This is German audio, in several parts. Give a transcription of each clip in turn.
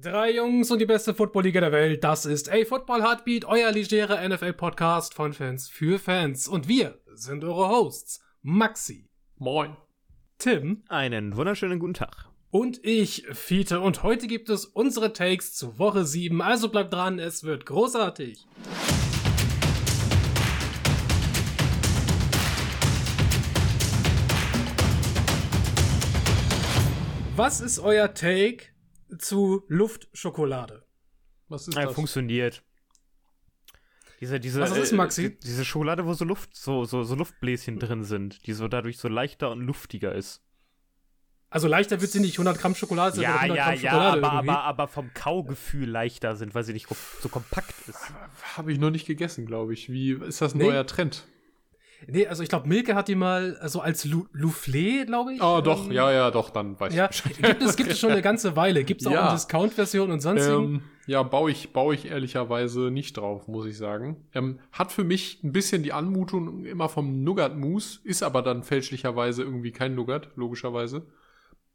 Drei Jungs und die beste Football-Liga der Welt. Das ist A Football Heartbeat, euer legerer NFL-Podcast von Fans für Fans. Und wir sind eure Hosts. Maxi. Moin. Tim. Einen wunderschönen guten Tag. Und ich, Fiete. Und heute gibt es unsere Takes zu Woche 7. Also bleibt dran, es wird großartig. Was ist euer Take zu Luftschokolade? Was ist ja, das? Funktioniert. Diese, diese, Was ist, Maxi? Äh, diese Schokolade, wo so Luft, so, so, so Luftbläschen drin sind, die so dadurch so leichter und luftiger ist. Also leichter wird sie nicht 100 Gramm Schokolade sein, ja, 100 ja, Gramm Schokolade ja, aber, aber, aber vom Kaugefühl leichter sind, weil sie nicht so kompakt ist. Habe ich noch nicht gegessen, glaube ich. Wie ist das ein nee. neuer Trend? Nee, also ich glaube, Milke hat die mal so also als Louflé, glaube ich. Oh, doch, ähm, ja, ja, doch, dann weiß ja, ich Bescheid. Gibt es, gibt es schon eine ganze Weile. Gibt es auch ja. eine Discount-Version und sonst ähm, Ja, baue ich, baue ich ehrlicherweise nicht drauf, muss ich sagen. Ähm, hat für mich ein bisschen die Anmutung immer vom Nougat-Mousse, ist aber dann fälschlicherweise irgendwie kein Nougat, logischerweise.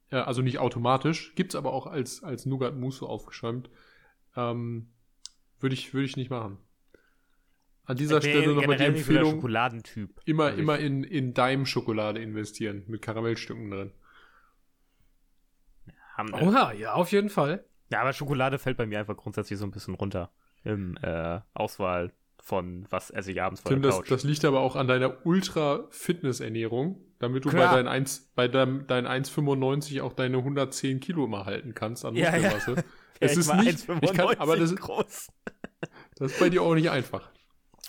Äh, also nicht automatisch. Gibt's aber auch als, als Nougat-Mousse so aufgeschäumt. Ähm, würde ich, würde ich nicht machen. An dieser Stelle nochmal die Empfehlung. Schokoladentyp. Immer, also immer in, in Daim-Schokolade investieren, mit Karamellstücken drin. Haben, Oha, ja, auf jeden Fall. Ja, aber Schokolade fällt bei mir einfach grundsätzlich so ein bisschen runter im äh, Auswahl von was esse ich abends vor Tim, der Couch. Das, das liegt aber auch an deiner Ultra-Fitness-Ernährung, damit du Klar. bei deinen 1, bei deinem, dein 1,95 auch deine 110 Kilo immer halten kannst an Muskelmasse. Ja, ja. es ist nicht, ich kann, aber das, groß. das ist bei dir auch nicht einfach.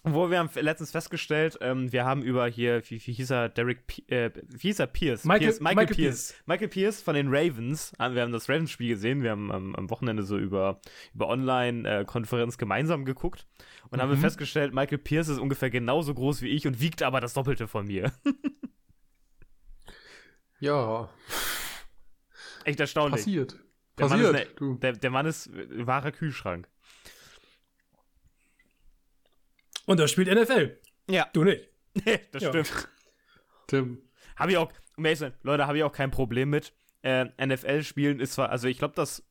Wo wir haben letztens festgestellt, ähm, wir haben über hier, wie, wie hieß er, Derek, P äh, wie hieß er, Pierce? Michael, Pierce, Michael, Michael Pierce. Pierce. Michael Pierce von den Ravens. Wir haben das Ravens-Spiel gesehen. Wir haben ähm, am Wochenende so über, über Online-Konferenz gemeinsam geguckt und mhm. haben wir festgestellt, Michael Pierce ist ungefähr genauso groß wie ich und wiegt aber das Doppelte von mir. ja. Echt erstaunlich. Passiert. Der Passiert. Mann ist eine, der, der Mann ist wahrer Kühlschrank. Und er spielt NFL. Ja. Du nicht. das ja. stimmt. Tim. Habe ich auch, Mason, Leute, habe ich auch kein Problem mit. Äh, NFL spielen ist zwar, also ich glaube, dass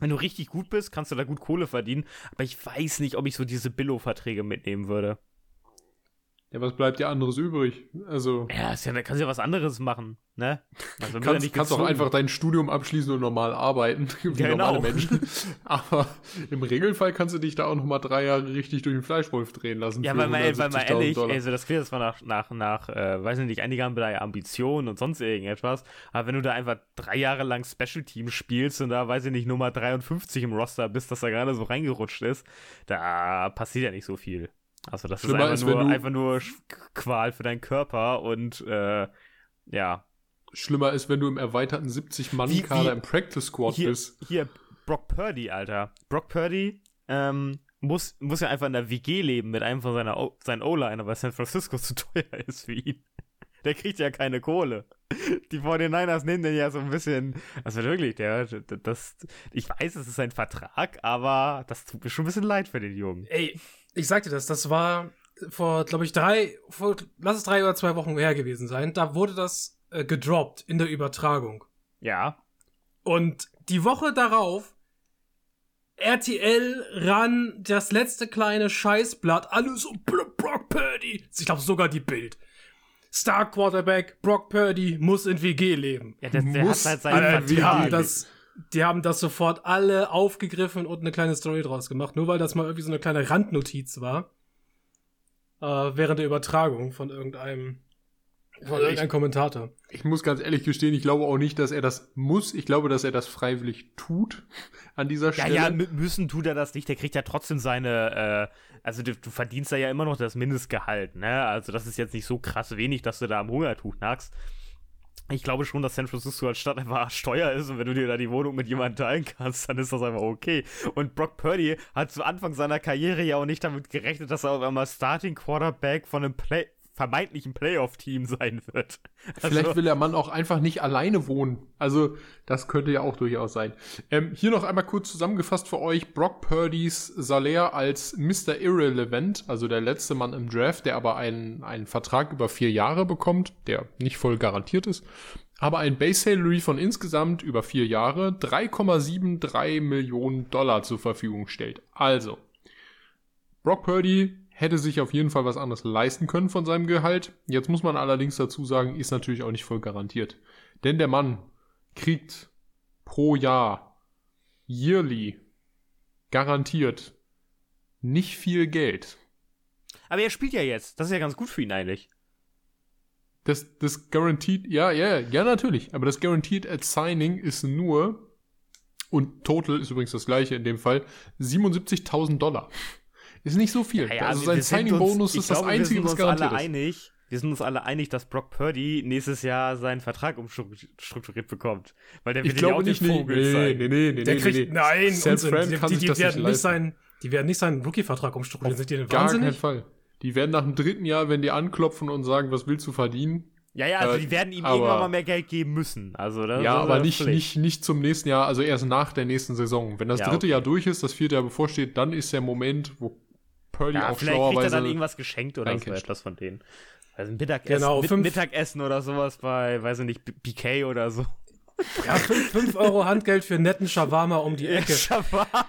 wenn du richtig gut bist, kannst du da gut Kohle verdienen, aber ich weiß nicht, ob ich so diese Billo-Verträge mitnehmen würde. Ja, was bleibt dir anderes übrig? Also. Ja, ist ja, da kannst du ja was anderes machen, ne? Also, du kannst, ja kannst auch einfach dein Studium abschließen und normal arbeiten, wie genau. normale Menschen. Aber im Regelfall kannst du dich da auch noch mal drei Jahre richtig durch den Fleischwolf drehen lassen. Ja, weil mal, weil mal ehrlich, Dollar. also das klingt jetzt mal nach, nach, nach äh, weiß nicht, einige haben da Ambitionen und sonst irgendetwas. Aber wenn du da einfach drei Jahre lang Special Team spielst und da, weiß ich nicht, Nummer 53 im Roster bist, dass da gerade so reingerutscht ist, da passiert ja nicht so viel. Also das Schlimmer ist einfach, ist, nur, einfach nur Qual für deinen Körper und äh, ja. Schlimmer ist, wenn du im erweiterten 70-Mann-Kader im Practice Squad hier, bist. Hier, Brock Purdy, Alter. Brock Purdy ähm, muss, muss ja einfach in der WG leben mit einem von seiner o seinen O-Liner, weil San Francisco zu teuer ist für ihn. Der kriegt ja keine Kohle. Die 49ers nehmen den ja so ein bisschen. Also wirklich, der, das, ich weiß, es ist ein Vertrag, aber das tut mir schon ein bisschen leid für den Jungen. Ey, ich sagte das, das war vor, glaube ich, drei, vor, lass es drei oder zwei Wochen her gewesen sein. Da wurde das äh, gedroppt in der Übertragung. Ja. Und die Woche darauf RTL ran das letzte kleine Scheißblatt, alles so Brock Purdy. Ich glaube sogar die Bild. Star Quarterback Brock Purdy muss in WG leben. Ja, der, der muss, hat halt seinen Vertrag. Ja, das, die haben das sofort alle aufgegriffen und eine kleine Story draus gemacht, nur weil das mal irgendwie so eine kleine Randnotiz war. Äh, während der Übertragung von irgendeinem von irgendeinem Kommentator. Ich muss ganz ehrlich gestehen, ich glaube auch nicht, dass er das muss. Ich glaube, dass er das freiwillig tut an dieser Stelle. Ja, ja, müssen tut er das nicht. Der kriegt ja trotzdem seine, äh, also du, du verdienst da ja immer noch das Mindestgehalt, ne? Also das ist jetzt nicht so krass wenig, dass du da am Hungertuch nagst ich glaube schon, dass San Francisco als Stadt einfach steuer ist und wenn du dir da die Wohnung mit jemandem teilen kannst, dann ist das einfach okay. Und Brock Purdy hat zu Anfang seiner Karriere ja auch nicht damit gerechnet, dass er auf einmal Starting Quarterback von einem Play vermeintlichen Playoff-Team sein wird. Also, Vielleicht will der Mann auch einfach nicht alleine wohnen. Also, das könnte ja auch durchaus sein. Ähm, hier noch einmal kurz zusammengefasst für euch. Brock Purdy's Salär als Mr. Irrelevant, also der letzte Mann im Draft, der aber einen, einen Vertrag über vier Jahre bekommt, der nicht voll garantiert ist. aber ein Base Salary von insgesamt über vier Jahre 3,73 Millionen Dollar zur Verfügung stellt. Also, Brock Purdy hätte sich auf jeden Fall was anderes leisten können von seinem Gehalt. Jetzt muss man allerdings dazu sagen, ist natürlich auch nicht voll garantiert. Denn der Mann kriegt pro Jahr, yearly, garantiert nicht viel Geld. Aber er spielt ja jetzt. Das ist ja ganz gut für ihn eigentlich. Das, das Guaranteed, ja, ja, ja, natürlich. Aber das Guaranteed at Signing ist nur, und Total ist übrigens das gleiche in dem Fall, 77.000 Dollar. Ist nicht so viel. Ja, ja, also sein Signing-Bonus ist ich das glaube, Einzige, wir was sind uns garantiert alle ist. einig. Wir sind uns alle einig, dass Brock Purdy nächstes Jahr seinen Vertrag umstrukturiert bekommt. Weil der Ich wird ja auch glaube den nicht, Vogel nee, zeigen. nee, nee, nee, Der nee, kriegt, nee. nein, Unsinn. Fran die, kann die, sich die das werden nicht leisten. sein, die werden nicht seinen Rookie-Vertrag umstrukturieren. Sind die denn Gar keinen wahnsinnig? Fall. Die werden nach dem dritten Jahr, wenn die anklopfen und sagen, was willst du verdienen? Ja, ja, also Äh, die werden ihm aber- irgendwann mal mehr Geld geben müssen. Also, das ja, das aber nicht, Pflicht. nicht, nicht zum nächsten Jahr, also erst nach der nächsten Saison. Wenn das Ja, dritte okay. Jahr durch ist, das vierte Jahr bevorsteht, dann ist der Moment, wo Purdy Ja, auch vielleicht kriegt er dann irgendwas geschenkt oder so etwas von denen. Also ein Mittagessen, Genau, fünf- Mittagessen oder sowas bei, weiß ich nicht, BK oder so. Ja, 5 Euro Handgeld für netten Shawarma um die Ecke. Shawarma.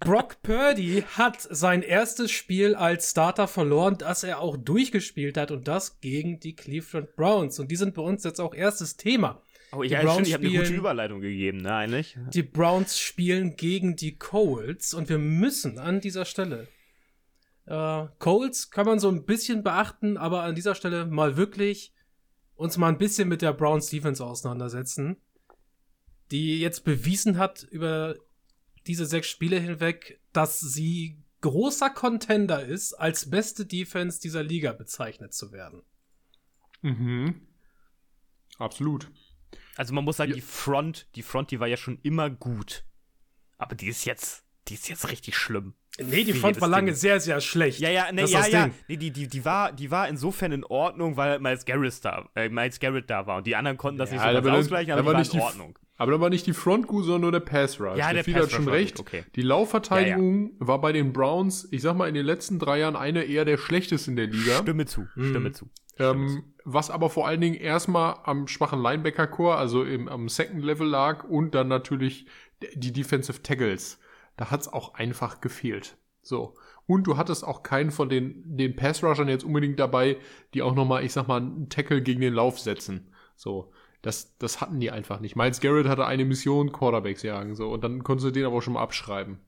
Brock Purdy hat sein erstes Spiel als Starter verloren, das er auch durchgespielt hat und das gegen die Cleveland Browns. Und die sind bei uns jetzt auch erstes Thema. Oh, ich, Die ja, Browns stimmt, ich habe eine gute spielen- Überleitung gegeben, ne, eigentlich. Die Browns spielen gegen die Colts und wir müssen an dieser Stelle. Äh, Colts kann man so ein bisschen beachten, aber an dieser Stelle mal wirklich uns mal ein bisschen mit der Browns Defense auseinandersetzen, die jetzt bewiesen hat über diese sechs Spiele hinweg, dass sie großer Contender ist, als beste Defense dieser Liga bezeichnet zu werden. Mhm. Absolut. Also man muss sagen, Ja. die Front, die Front, die war ja schon immer gut. Aber die ist jetzt, die ist jetzt richtig schlimm. Nee, die jedes war lange Ding. sehr, sehr schlecht. Ja, ja, ne, Das ist ja, ja. Nee, die, die, die, war, die war insofern in Ordnung, weil Miles Garrett da, äh, Miles Garrett da war. Und die anderen konnten das nicht so ganz aber ausgleichen, da aber die war in die- Ordnung. Aber da war nicht die Front gut, sondern nur der Pass Rush. Ja, der Phil Pass hat schon recht. okay. Die Laufverteidigung war bei den Browns, ich sag mal, in den letzten drei Jahren eine eher der schlechtesten in der Liga. Stimme zu, Mhm. stimme zu. Ähm, was aber vor allen Dingen erstmal am schwachen Linebacker-Core, also im, am Second Level lag und dann natürlich die Defensive Tackles. Da hat's auch einfach gefehlt. So. Und du hattest auch keinen von den, den Pass-Rushern jetzt unbedingt dabei, die auch nochmal, ich sag mal, einen Tackle gegen den Lauf setzen. So. Das, das hatten die einfach nicht. Miles Garrett hatte eine Mission, Quarterbacks jagen, so. Und dann konntest du den aber auch schon mal abschreiben.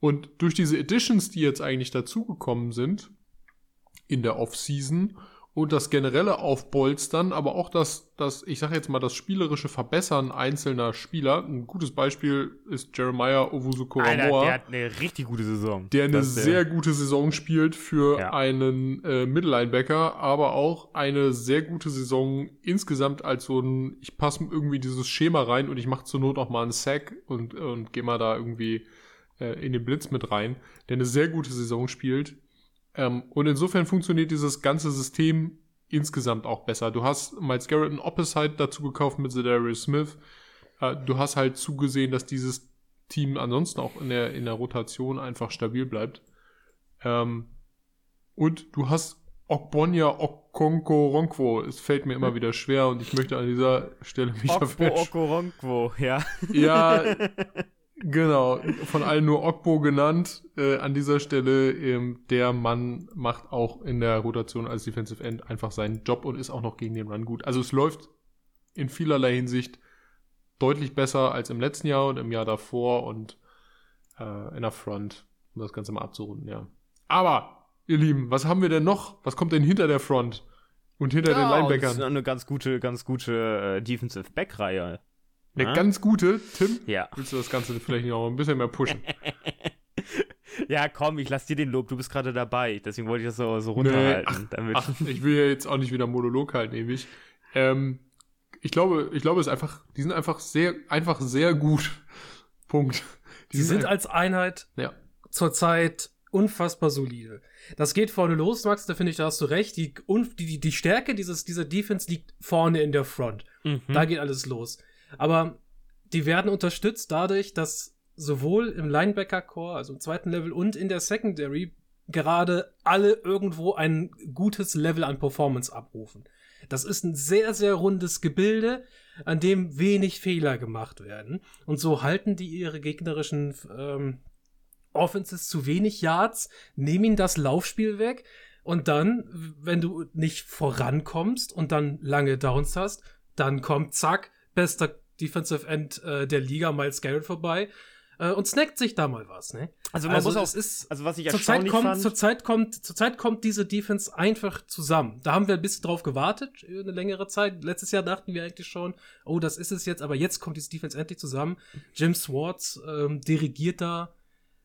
Und durch diese Additions, die jetzt eigentlich dazugekommen sind, in der Offseason und das generelle Aufbolstern, aber auch das, das, ich sag jetzt mal, das spielerische Verbessern einzelner Spieler. Ein gutes Beispiel ist Jeremiah Owusu-Koramoa, der hat eine richtig gute Saison. der eine Das, äh, sehr gute Saison spielt für Ja. einen äh, Mittellinebacker, aber auch eine sehr gute Saison insgesamt als so ein, ich passe irgendwie dieses Schema rein und ich mache zur Not auch mal einen Sack und, und gehe mal da irgendwie äh, in den Blitz mit rein, der eine sehr gute Saison spielt. Ähm, und insofern funktioniert dieses ganze System insgesamt auch besser. Du hast Miles Garrett ein Opposite dazu gekauft mit Zedarius Smith. Äh, du hast halt zugesehen, dass dieses Team ansonsten auch in der, in der Rotation einfach stabil bleibt. Ähm, und du hast Okbonya Okonko Ronkwo. Es fällt mir immer wieder schwer und ich möchte an dieser Stelle mich Okbo dafür Okoronkwo, ja. ja, genau. Von allen nur Okbo genannt. Äh, an dieser Stelle, ähm, der Mann macht auch in der Rotation als Defensive End einfach seinen Job und ist auch noch gegen den Run gut. Also es läuft in vielerlei Hinsicht deutlich besser als im letzten Jahr und im Jahr davor und äh, in der Front, um das Ganze mal abzurunden, ja. Aber, ihr Lieben, was haben wir denn noch? Was kommt denn hinter der Front? Und hinter den Ja, und Linebackern? Eine ganz gute, ganz gute äh, Defensive Back-Reihe. Eine Ja? ganz gute, Tim. Ja. Willst du das Ganze vielleicht noch ein bisschen mehr pushen? Ja, komm, ich lass dir den Lob, du bist gerade dabei. Deswegen wollte ich das so, so runterhalten. damit, Ach, ich will ja jetzt auch nicht wieder Monolog halten, ewig. Ähm, ich glaube, ich glaube, es ist einfach, die sind einfach sehr, einfach sehr gut. Punkt. Die Sie sind ein- als Einheit ja. zurzeit unfassbar solide. Das geht vorne los, Max, da finde ich, da hast du recht. Die, die- die Stärke dieses, dieser Defense liegt vorne in der Front. Mhm. Da geht alles los. Aber die werden unterstützt dadurch, dass sowohl im Linebacker-Core, also im zweiten Level und in der Secondary gerade alle irgendwo ein gutes Level an Performance abrufen. Das ist ein sehr, sehr rundes Gebilde, an dem wenig Fehler gemacht werden. Und so halten die ihre gegnerischen ähm, Offenses zu wenig Yards, nehmen ihnen das Laufspiel weg. Und dann, wenn du nicht vorankommst und dann lange Downs hast, dann kommt zack, bester Defensive End äh, der Liga, Miles Garrett vorbei äh, und snackt sich da mal was, ne? Also man also muss auch, ist, also was ich erstaunlich kommt, fand, zurzeit kommt, zurzeit kommt diese Defense einfach zusammen. Da haben wir ein bisschen drauf gewartet, eine längere Zeit. Letztes Jahr dachten wir eigentlich schon, oh, das ist es jetzt, aber jetzt kommt diese Defense endlich zusammen. Jim Swartz ähm, dirigiert da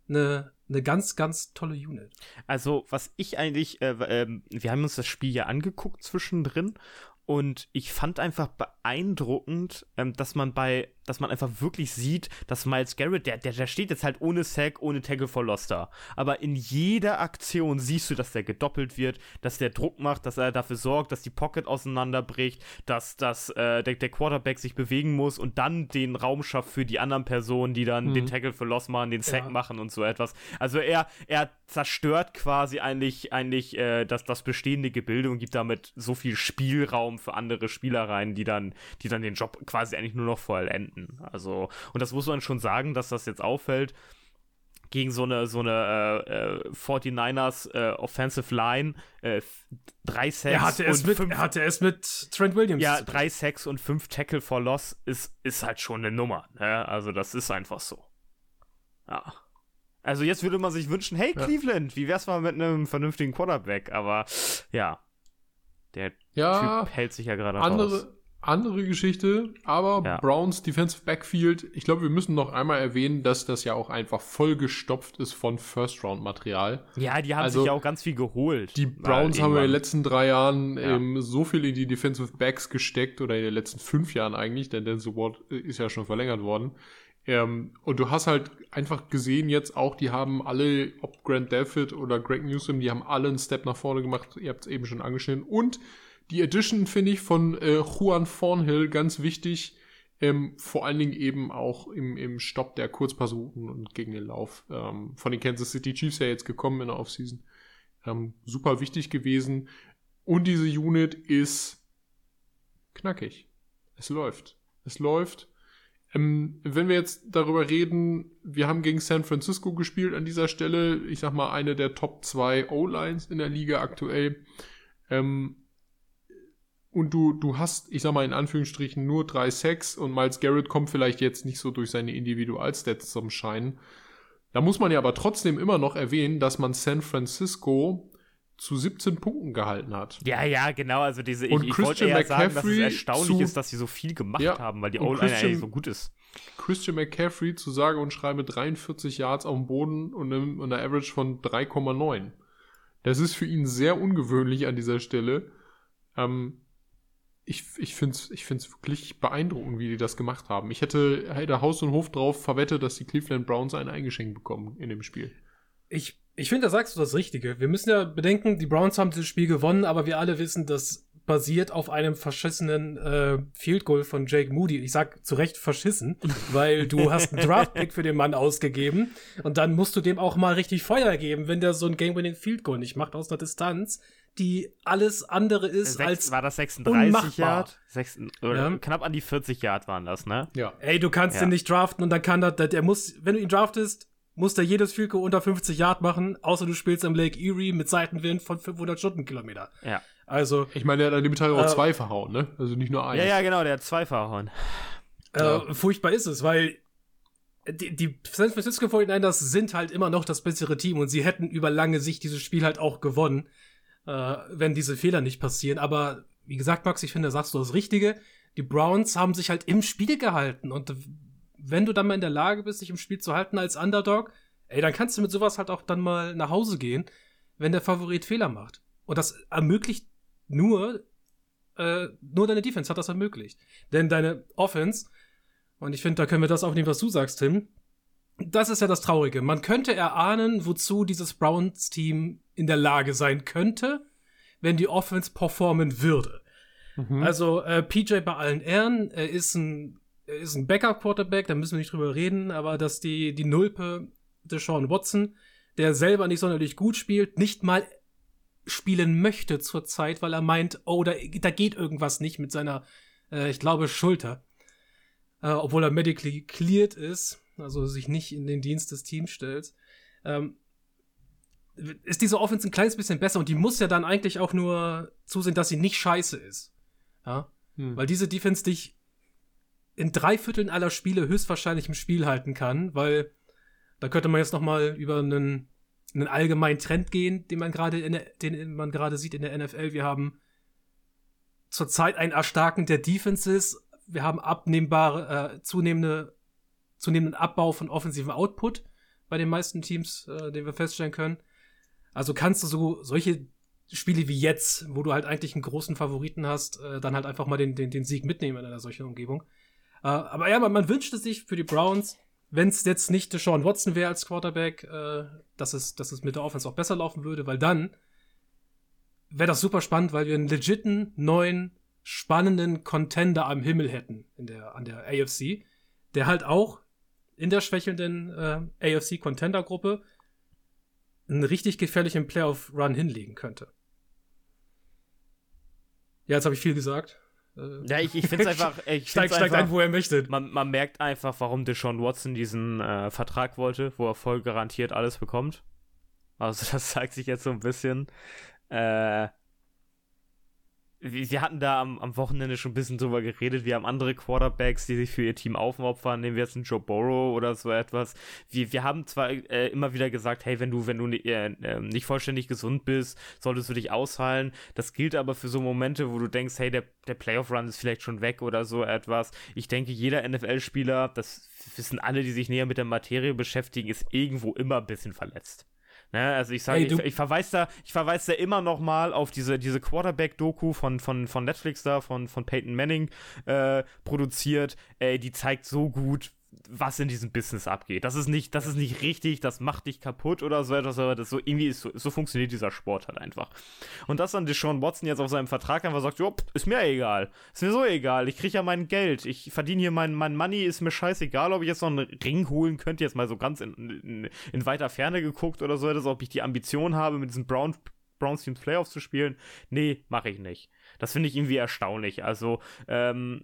eine, eine ganz, ganz tolle Unit. Also, was ich eigentlich, äh, äh, wir haben uns das Spiel ja angeguckt zwischendrin und ich fand einfach beeindruckend, ähm, dass man bei, dass man einfach wirklich sieht, dass Miles Garrett, der, der, der steht jetzt halt ohne Sack, ohne Tackle for Loss da. Aber in jeder Aktion siehst du, dass der gedoppelt wird, dass der Druck macht, dass er dafür sorgt, dass die Pocket auseinanderbricht, dass, dass äh, der, der Quarterback sich bewegen muss und dann den Raum schafft für die anderen Personen, die dann mhm. den Tackle for Loss machen, den Sack ja. machen und so etwas. Also er, er zerstört quasi eigentlich, eigentlich äh, das, das bestehende Gebilde und gibt damit so viel Spielraum für andere Spieler rein, die dann, die dann den Job quasi eigentlich nur noch vollenden. Also, und das muss man schon sagen, dass das jetzt auffällt gegen so eine so eine äh, 49ers äh, Offensive Line äh, drei Sacks er hatte es mit fünf, hatte es mit Trent Williams ja drei Sacks und fünf Tackle for Loss ist ist halt schon eine Nummer ne? also das ist einfach so ja also jetzt würde man sich wünschen hey Cleveland ja. wie wär's mal mit einem vernünftigen Quarterback aber ja der ja, Typ hält sich ja gerade andere, raus. Andere Geschichte, aber ja. Browns Defensive Backfield, ich glaube, wir müssen noch einmal erwähnen, dass das ja auch einfach vollgestopft ist von First-Round-Material. Ja, die haben also, sich ja auch ganz viel geholt. Die Browns haben in den letzten drei Jahren ja. ähm, so viel in die Defensive Backs gesteckt, oder in den letzten fünf Jahren eigentlich, denn Denzel Ward ist ja schon verlängert worden. Ähm, und du hast halt einfach gesehen jetzt auch, die haben alle, ob Grant Delpit oder Greg Newsom, die haben alle einen Step nach vorne gemacht. Ihr habt es eben schon angeschnitten. Und die Edition, finde ich, von äh, Juan Thornhill ganz wichtig. Ähm, vor allen Dingen eben auch im, im Stopp der Kurzpassrouten und gegen den Lauf. Ähm, von den Kansas City Chiefs ja jetzt gekommen in der Offseason. Ähm, super wichtig gewesen. Und diese Unit ist knackig. Es läuft. Es läuft. Ähm, wenn wir jetzt darüber reden, wir haben gegen San Francisco gespielt an dieser Stelle, ich sag mal, eine der Top 2 O-Lines in der Liga aktuell. Ähm, und du, du hast, ich sag mal in Anführungsstrichen, nur drei Sacks und Miles Garrett kommt vielleicht jetzt nicht so durch seine Individualstats zum Schein. Da muss man ja aber trotzdem immer noch erwähnen, dass man San Francisco zu 17 Punkten gehalten hat. Ja, ja, genau. Also diese, und ich, ich wollte eher sagen, dass es erstaunlich zu, ist, dass sie so viel gemacht ja, haben, weil die O-Line so gut ist. Christian McCaffrey zu sage und schreibe 43 Yards auf dem Boden und einer Average von 3,9. Das ist für ihn sehr ungewöhnlich an dieser Stelle. Ähm, ich, ich finde es ich find's wirklich beeindruckend, wie die das gemacht haben. Ich hätte, hätte Haus und Hof drauf verwettet, dass die Cleveland Browns einen eingeschenkt bekommen in dem Spiel. Ich ich finde, da sagst du das Richtige. Wir müssen ja bedenken, die Browns haben dieses Spiel gewonnen, aber wir alle wissen, das basiert auf einem verschissenen äh, Field Goal von Jake Moody. Ich sag zu Recht verschissen, weil du hast einen Draft-Pick für den Mann ausgegeben und dann musst du dem auch mal richtig Feuer geben, wenn der so ein Game-Winning Field Goal nicht macht aus einer Distanz, die alles andere ist Sechs, als War das 36 unmachbar. Yard? Sechs, ja. Knapp an die 40 Yard waren das, ne? Ja. Ey, du kannst ja. den nicht draften und dann kann der, der muss, wenn du ihn draftest, muss der jedes Field unter 50 Yard machen, außer du spielst am Lake Erie mit Seitenwind von 500 Stundenkilometer. Ja. Also. Ich meine, der hat an dem Tag auch äh, zwei verhauen, ne? Also nicht nur einen. Ja, ja, genau, der hat zwei verhauen. Äh, ja. Furchtbar ist es, weil die, die San Francisco 49ers sind halt immer noch das bessere Team und sie hätten über lange Sicht dieses Spiel halt auch gewonnen, äh, wenn diese Fehler nicht passieren. Aber wie gesagt, Max, ich finde, da sagst du das Richtige. Die Browns haben sich halt im Spiel gehalten und wenn du dann mal in der Lage bist, dich im Spiel zu halten als Underdog, ey, dann kannst du mit sowas halt auch dann mal nach Hause gehen, wenn der Favorit Fehler macht. Und das ermöglicht nur, äh, nur deine Defense hat das ermöglicht. Denn deine Offense, und ich finde, da können wir das auch nehmen, was du sagst, Tim, das ist ja das Traurige. Man könnte erahnen, wozu dieses Browns-Team in der Lage sein könnte, wenn die Offense performen würde. Mhm. Also äh, PJ bei allen Ehren, er ist ein ist ein Backup-Quarterback, da müssen wir nicht drüber reden, aber dass die, die Nulpe Deshaun Watson, der selber nicht sonderlich gut spielt, nicht mal spielen möchte zurzeit, weil er meint, oh, da, da geht irgendwas nicht mit seiner, äh, ich glaube, Schulter. Äh, obwohl er medically cleared ist, also sich nicht in den Dienst des Teams stellt. Ähm, ist diese Offense ein kleines bisschen besser und die muss ja dann eigentlich auch nur zusehen, dass sie nicht scheiße ist. Ja? Hm. Weil diese Defense dich in drei Vierteln aller Spiele höchstwahrscheinlich im Spiel halten kann, weil da könnte man jetzt noch mal über einen, einen allgemeinen Trend gehen, den man gerade den man gerade sieht in der NFL. Wir haben zurzeit ein Erstarken der Defenses. Wir haben abnehmbare, äh, zunehmende, zunehmenden Abbau von offensiven Output bei den meisten Teams, äh, den wir feststellen können. Also kannst du so solche Spiele wie jetzt, wo du halt eigentlich einen großen Favoriten hast, äh, dann halt einfach mal den, den, den Sieg mitnehmen in einer solchen Umgebung. Äh, aber ja, man, man wünschte sich für die Browns, wenn es jetzt nicht Sean Watson wäre als Quarterback, äh, dass, es, dass es mit der Offense auch besser laufen würde, weil dann wäre das super spannend, weil wir einen legiten, neuen, spannenden Contender am Himmel hätten in der, an der AFC, der halt auch in der schwächelnden äh, AFC-Contender-Gruppe einen richtig gefährlichen Playoff-Run hinlegen könnte. Ja, jetzt habe ich viel gesagt. Ja, ich, ich finde es einfach. Ich steigt steigt ein, wo er möchte. Man, man merkt einfach, warum Deshaun Watson diesen äh, Vertrag wollte, wo er voll garantiert alles bekommt. Also, das zeigt sich jetzt so ein bisschen. Äh, wir hatten da am, am, Wochenende schon ein bisschen drüber geredet. Wir haben andere Quarterbacks, die sich für ihr Team aufopfern. Nehmen wir jetzt einen Joe Burrow oder so etwas. Wir, wir haben zwar äh, immer wieder gesagt, hey, wenn du, wenn du äh, ähm, nicht vollständig gesund bist, solltest du dich ausheilen. Das gilt aber für so Momente, wo du denkst, hey, der, der Playoff-Run ist vielleicht schon weg oder so etwas. Ich denke, jeder NFL-Spieler, das wissen alle, die sich näher mit der Materie beschäftigen, ist irgendwo immer ein bisschen verletzt. Ne, also ich sage, ich, ich verweise da, ich verweise da immer noch mal auf diese, diese Quarterback-Doku von, von, von Netflix da, von, von Peyton Manning äh, produziert. Ey, die zeigt so gut, was in diesem Business abgeht. Das ist nicht, das ist nicht richtig, das macht dich kaputt oder so etwas, aber das so irgendwie ist so, so funktioniert dieser Sport halt einfach. Und dass dann Deshaun Watson jetzt auf seinem Vertrag einfach sagt, jo, ist mir egal. Ist mir so egal. Ich kriege ja mein Geld. Ich verdiene hier mein, mein Money, ist mir scheißegal, ob ich jetzt noch einen Ring holen könnte, jetzt mal so ganz in, in, in weiter Ferne geguckt oder so etwas, ob ich die Ambition habe, mit diesen Brown, Browns Teams Playoffs zu spielen. Nee, mache ich nicht. Das finde ich irgendwie erstaunlich. Also, ähm,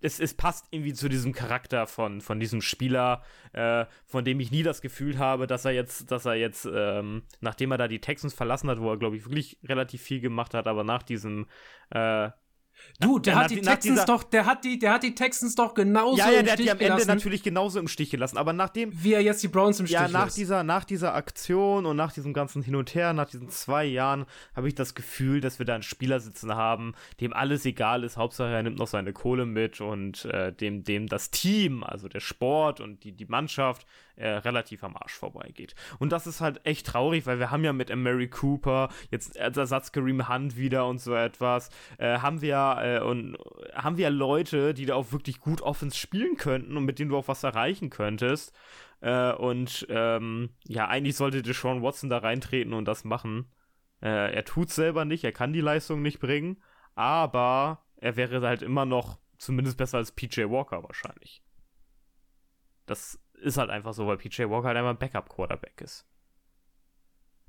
es, es passt irgendwie zu diesem Charakter von, von diesem Spieler, äh, von dem ich nie das Gefühl habe, dass er jetzt, dass er jetzt, ähm, nachdem er da die Texans verlassen hat, wo er, glaube ich, wirklich relativ viel gemacht hat, aber nach diesem äh, Du, der, hat die Texans doch, der hat die, der hat die Texans doch genauso ja, ja, der hat die am Ende natürlich genauso im Stich gelassen. Aber nachdem, wie er jetzt die Browns im Stich Ja, nach lässt. dieser, nach dieser Aktion und nach diesem ganzen Hin und Her, nach diesen zwei Jahren, habe ich das Gefühl, dass wir da einen Spieler sitzen haben, dem alles egal ist. Hauptsache er nimmt noch seine Kohle mit und äh, dem, dem das Team, also der Sport und die, die Mannschaft äh, relativ am Arsch vorbeigeht. Und das ist halt echt traurig, weil wir haben ja mit Mary Cooper, jetzt als Ersatz Kareem Hunt wieder und so etwas, äh, haben wir äh, und haben wir Leute, die da auch wirklich gut Offense spielen könnten und mit denen du auch was erreichen könntest. Äh, und ähm, ja, eigentlich sollte Deshaun Watson da reintreten und das machen. Äh, er tut's selber nicht, er kann die Leistung nicht bringen, aber er wäre halt immer noch zumindest besser als PJ Walker wahrscheinlich. Das ist halt einfach so, weil PJ Walker halt einfach ein Backup-Quarterback ist.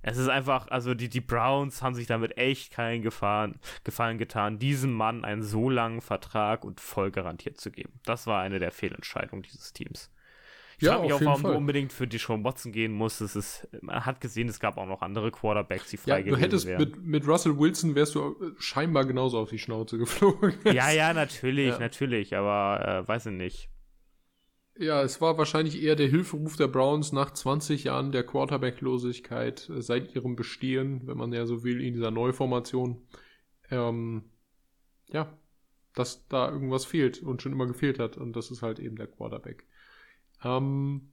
Es ist einfach, also die, die Browns haben sich damit echt keinen Gefallen, Gefallen getan, diesem Mann einen so langen Vertrag und voll garantiert zu geben. Das war eine der Fehlentscheidungen dieses Teams. Ich ja, frage mich auch, warum du unbedingt für Deshaun Watson gehen musst. Es ist, man hat gesehen, es gab auch noch andere Quarterbacks, die frei ja, du hättest wären. Mit, mit Russell Wilson wärst du scheinbar genauso auf die Schnauze geflogen. ja, ja, natürlich, ja. natürlich, aber äh, weiß ich nicht. Ja, es war wahrscheinlich eher der Hilferuf der Browns nach 20 Jahren der Quarterbacklosigkeit äh, seit ihrem Bestehen, wenn man ja so will, in dieser Neuformation. Ähm, ja, dass da irgendwas fehlt und schon immer gefehlt hat. Und das ist halt eben der Quarterback. Ähm,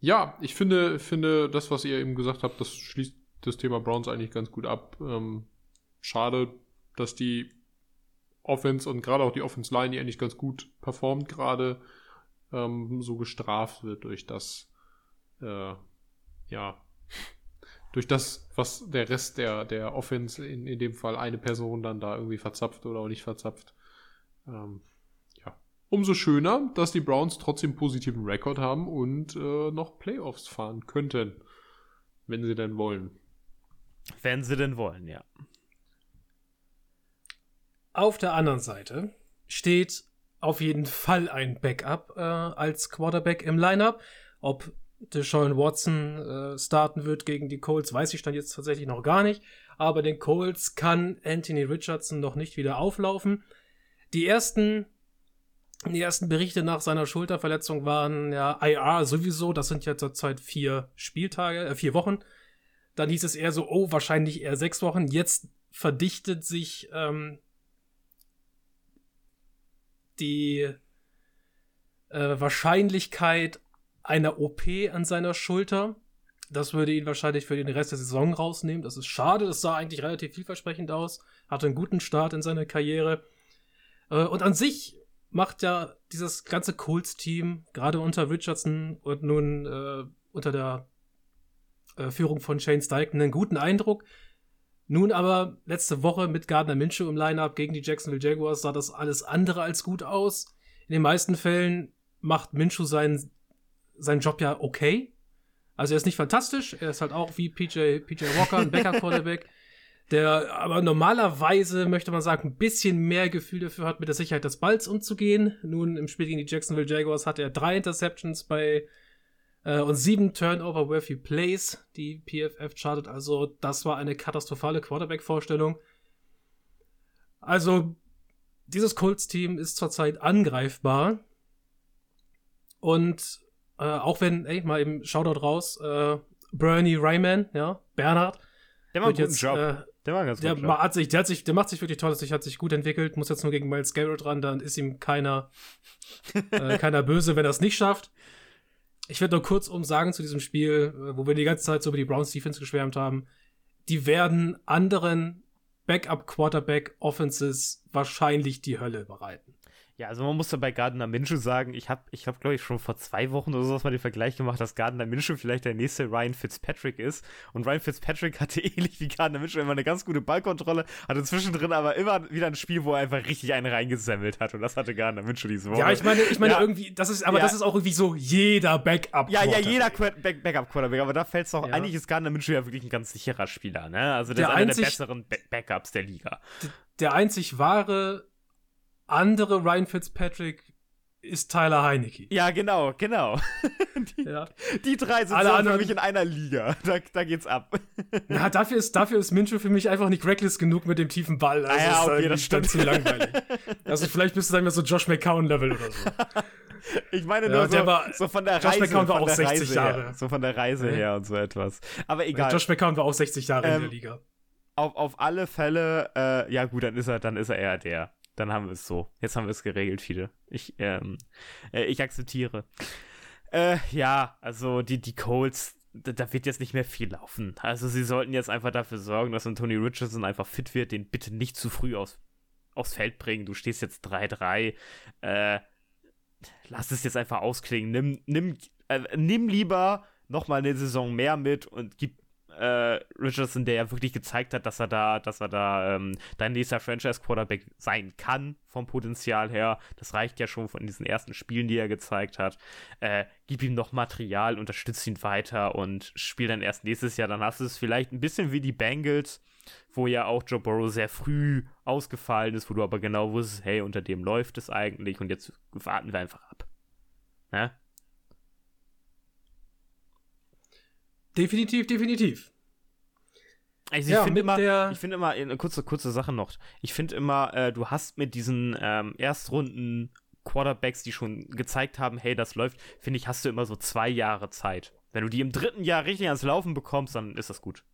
ja, ich finde, finde, das, was ihr eben gesagt habt, das schließt das Thema Browns eigentlich ganz gut ab. Ähm, schade, dass die Offense und gerade auch die Offense Line, die eigentlich ganz gut performt gerade, ähm, so gestraft wird durch das, äh, ja, durch das, was der Rest der, der Offense, in, in dem Fall eine Person dann da irgendwie verzapft oder auch nicht verzapft. Ähm, ja. Umso schöner, dass die Browns trotzdem positiven Rekord haben und äh, noch Playoffs fahren könnten, wenn sie denn wollen. Wenn sie denn wollen, ja. Auf der anderen Seite steht auf jeden Fall ein Backup äh, als Quarterback im Lineup. Ob Deshaun Watson äh, starten wird gegen die Colts, weiß ich dann jetzt tatsächlich noch gar nicht. Aber den Colts kann Anthony Richardson noch nicht wieder auflaufen. Die ersten, die ersten Berichte nach seiner Schulterverletzung waren ja IR sowieso. Das sind ja zurzeit vier Spieltage, äh, vier Wochen. Dann hieß es eher so, oh, wahrscheinlich eher sechs Wochen. Jetzt verdichtet sich ähm, die äh, Wahrscheinlichkeit einer OP an seiner Schulter. Das würde ihn wahrscheinlich für den Rest der Saison rausnehmen. Das ist schade. Das sah eigentlich relativ vielversprechend aus. Hatte einen guten Start in seiner Karriere. Äh, und an sich macht ja dieses ganze Colts-Team, gerade unter Richardson und nun äh, unter der äh, Führung von Shane Steichen, einen guten Eindruck. Nun aber letzte Woche mit Gardner Minshew im Lineup gegen die Jacksonville Jaguars sah das alles andere als gut aus. In den meisten Fällen macht Minshew seinen, seinen Job ja okay. Also er ist nicht fantastisch, er ist halt auch wie PJ, PJ Walker, ein Backup-Quarterback, der aber normalerweise, möchte man sagen, ein bisschen mehr Gefühl dafür hat, mit der Sicherheit des Balls umzugehen. Nun im Spiel gegen die Jacksonville Jaguars hatte er drei Interceptions bei äh, und sieben Turnover-worthy Plays, die PFF chartet. Also, das war eine katastrophale Quarterback-Vorstellung. Also, dieses Colts-Team ist zurzeit angreifbar. Und äh, auch wenn, ey, mal eben Shoutout raus, äh, Bernie Ryman, ja, Bernhard. Der macht einen guten Job. Äh, der war ganz der gut. Hat sich, der, hat sich, der macht sich wirklich toll, sich hat sich gut entwickelt, muss jetzt nur gegen Miles Garrett ran, dann ist ihm keiner, äh, keiner böse, wenn er es nicht schafft. Ich werde nur kurz um sagen zu diesem Spiel, äh, wo wir die ganze Zeit so über die Browns Defense geschwärmt haben. Die werden anderen Backup Quarterback Offenses wahrscheinlich die Hölle bereiten. Ja, also man muss ja bei Gardner Minshew sagen, ich habe, ich hab, glaube ich, schon vor zwei Wochen oder so mal den Vergleich gemacht, dass Gardner Minshew vielleicht der nächste Ryan Fitzpatrick ist. Und Ryan Fitzpatrick hatte ähnlich wie Gardner Minshew immer eine ganz gute Ballkontrolle, hatte zwischendrin aber immer wieder ein Spiel, wo er einfach richtig einen reingesammelt hat. Und das hatte Gardner Minshew diese Woche. Ja, ich meine, ich meine ja. irgendwie, das ist, aber ja. das ist auch irgendwie so jeder Backup. Ja, ja, jeder Back Backup Quarterback. Aber da fällt es doch, ja. eigentlich ist Gardner Minshew ja wirklich ein ganz sicherer Spieler, ne? Also der, der ist einer der besseren Backups der Liga. Der einzig wahre andere Ryan Fitzpatrick ist Tyler Heinecke. Ja, genau, genau. die, ja. die drei sind Alle so anderen, für mich in einer Liga. Da, da geht's ab. Na, dafür ist, dafür ist Minshew für mich einfach nicht reckless genug mit dem tiefen Ball. Also ah ja, okay, das stimmt. zu langweilig. Also vielleicht müsste sagen wir so Josh McCown-Level oder so. Ich meine nur ja, so, war, so, von der Josh Reise. Josh McCown war auch 60 Reise Jahre. Her. So von der Reise her und so etwas. Aber egal. Josh McCown war auch 60 Jahre ähm, in der Liga. Auf, auf alle Fälle, äh, ja gut, dann ist er, dann ist er eher der dann haben wir es so. Jetzt haben wir es geregelt, viele. Ich, ähm, äh, ich akzeptiere. Äh, ja, also die, die Colts, da, da, wird jetzt nicht mehr viel laufen. Also sie sollten jetzt einfach dafür sorgen, dass Anthony Richardson einfach fit wird, den bitte nicht zu früh aus, aufs Feld bringen. Du stehst jetzt 3-3. Äh, lass es jetzt einfach ausklingen. Nimm, nimm, äh, nimm lieber nochmal eine Saison mehr mit und gib äh, Richardson, der ja wirklich gezeigt hat, dass er da, dass er da ähm, dein nächster Franchise-Quarterback sein kann, vom Potenzial her. Das reicht ja schon von diesen ersten Spielen, die er gezeigt hat. Äh, gib ihm noch Material, unterstütze ihn weiter und spiel dann erst nächstes Jahr. Dann hast du es vielleicht ein bisschen wie die Bengals, wo ja auch Joe Burrow sehr früh ausgefallen ist, wo du aber genau wusstest, hey, unter dem läuft es eigentlich und jetzt warten wir einfach ab. Ne? Definitiv, definitiv. Also ich ja, finde immer, ich finde immer, eine kurze, kurze Sache noch. Ich finde immer, äh, du hast mit diesen ähm, Erstrunden Quarterbacks, die schon gezeigt haben, hey, das läuft, finde ich, hast du immer so zwei Jahre Zeit. Wenn du die im dritten Jahr richtig ans Laufen bekommst, dann ist das gut.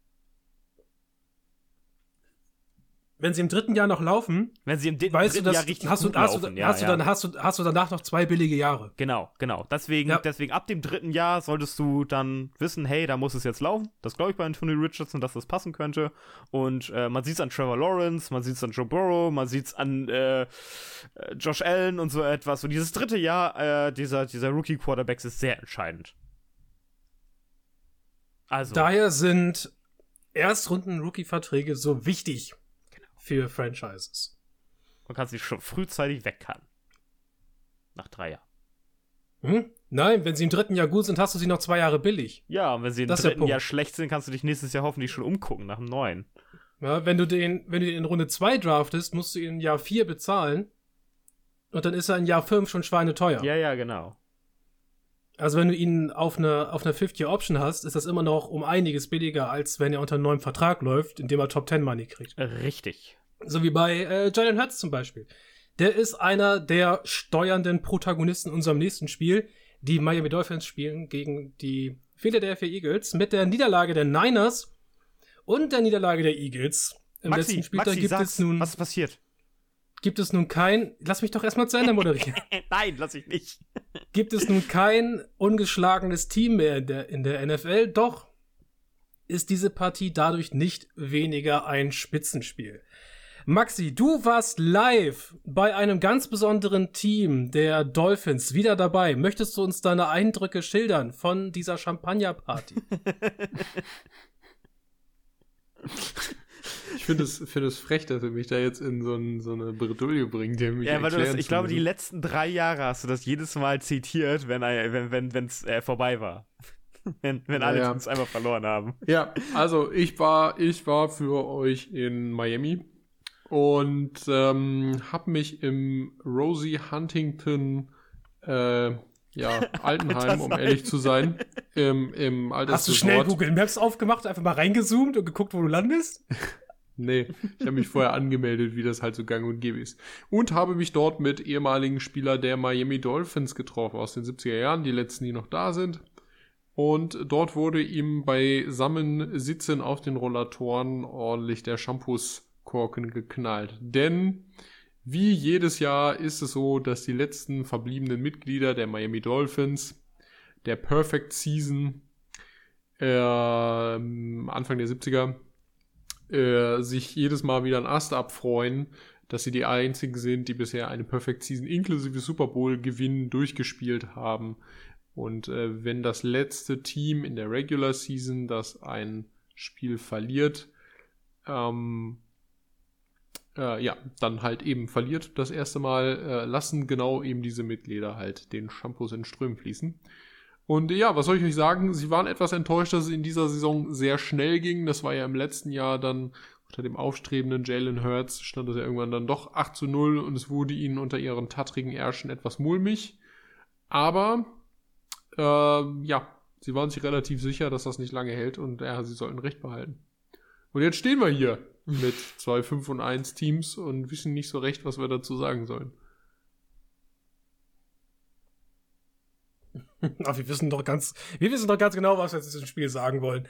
Wenn sie im dritten Jahr noch laufen, wenn sie im weißt dritten du, Jahr richtig hast, gut du, hast, laufen, du, ja, hast, ja. du dann, hast, du, hast du danach noch zwei billige Jahre. Genau, genau. Deswegen, ja. deswegen ab dem dritten Jahr solltest du dann wissen, hey, da muss es jetzt laufen. Das glaube ich bei Anthony Richardson, dass das passen könnte. Und äh, man sieht es an Trevor Lawrence, man sieht es an Joe Burrow, man sieht es an äh, Josh Allen und so etwas. Und dieses dritte Jahr äh, dieser, dieser Rookie-Quarterbacks ist sehr entscheidend. Also. Daher sind Erstrunden-Rookie-Verträge so wichtig für Franchises. Man kann sich schon frühzeitig wegkannen. Nach drei Jahren. Hm? Nein, wenn sie im dritten Jahr gut sind, hast du sie noch zwei Jahre billig. Ja, und wenn sie im Das dritten Jahr schlecht sind, kannst du dich nächstes Jahr hoffentlich schon umgucken nach einem neuen. Ja, wenn du den, wenn du den in Runde 2 draftest, musst du ihn in Jahr 4 bezahlen. Und dann ist er in Jahr 5 schon schweineteuer. Ja, ja, genau. Also wenn du ihn auf einer auf einer 50-Option hast, ist das immer noch um einiges billiger, als wenn er unter einem neuen Vertrag läuft, indem er Top 10 Money kriegt. Richtig. So wie bei äh, Jalen Hurts zum Beispiel. Der ist einer der steuernden Protagonisten in unserem nächsten Spiel. Die Miami Dolphins spielen gegen die Philadelphia Eagles mit der Niederlage der Niners und der Niederlage der Eagles. Im Maxi, letzten Spieltag Maxi, gibt sag's, es nun was ist passiert? Gibt es nun kein lass mich doch erstmal zu Ende moderieren. Nein, lass ich nicht. gibt es nun kein ungeschlagenes Team mehr in der, in der NFL, doch ist diese Partie dadurch nicht weniger ein Spitzenspiel. Maxi, du warst live bei einem ganz besonderen Team der Dolphins wieder dabei. Möchtest du uns deine Eindrücke schildern von dieser Champagnerparty? Ich finde es, finde es frech, dass er mich da jetzt in so, ein, so eine Bredouille bringt. Die mich Ja, weil du das, ich glaube, die letzten drei Jahre hast du das jedes Mal zitiert, wenn es wenn, wenn, wenn's, äh, vorbei war. wenn wenn alle Ja, ja. Teams einmal verloren haben. Ja, also ich war, ich war für euch in Miami und ähm, habe mich im Rosie Huntington äh, ja, Altenheim, um ehrlich zu sein, im, im Hast du schnell. Google Maps aufgemacht, einfach mal reingezoomt und geguckt, wo du landest? Nee, ich habe mich vorher angemeldet, wie das halt so gang und gäbe ist. Und habe mich dort mit ehemaligen Spieler der Miami Dolphins getroffen aus den 70er Jahren, die letzten, die noch da sind. Und dort wurde ihm beisammen Sitzen auf den Rollatoren ordentlich der Shampooskorken geknallt. Denn wie jedes Jahr ist es so, dass die letzten verbliebenen Mitglieder der Miami Dolphins der Perfect Season ähm, Anfang der 70er äh, sich jedes Mal wieder einen Ast abfreuen, dass sie die einzigen sind, die bisher eine Perfect Season inklusive Super Bowl Gewinn durchgespielt haben. Und äh, wenn das letzte Team in der Regular Season, das ein Spiel verliert, ähm, äh, ja, dann halt eben verliert das erste Mal, äh, lassen genau eben diese Mitglieder halt den Shampoos in Strömen fließen. Und äh, ja, was soll ich euch sagen? Sie waren etwas enttäuscht, dass es in dieser Saison sehr schnell ging. Das war ja im letzten Jahr dann unter dem aufstrebenden Jalen Hurts stand es ja irgendwann dann doch 8 zu 0 und es wurde ihnen unter ihren tattrigen Ärschen etwas mulmig. Aber ähm, ja, sie waren sich relativ sicher, dass das nicht lange hält und ja, sie sollten recht behalten. Und jetzt stehen wir hier mit zwei 5 und 1 Teams und wissen nicht so recht, was wir dazu sagen sollen. Ach, wir wissen doch ganz, wir wissen doch ganz genau, was wir zu diesem Spiel sagen wollen.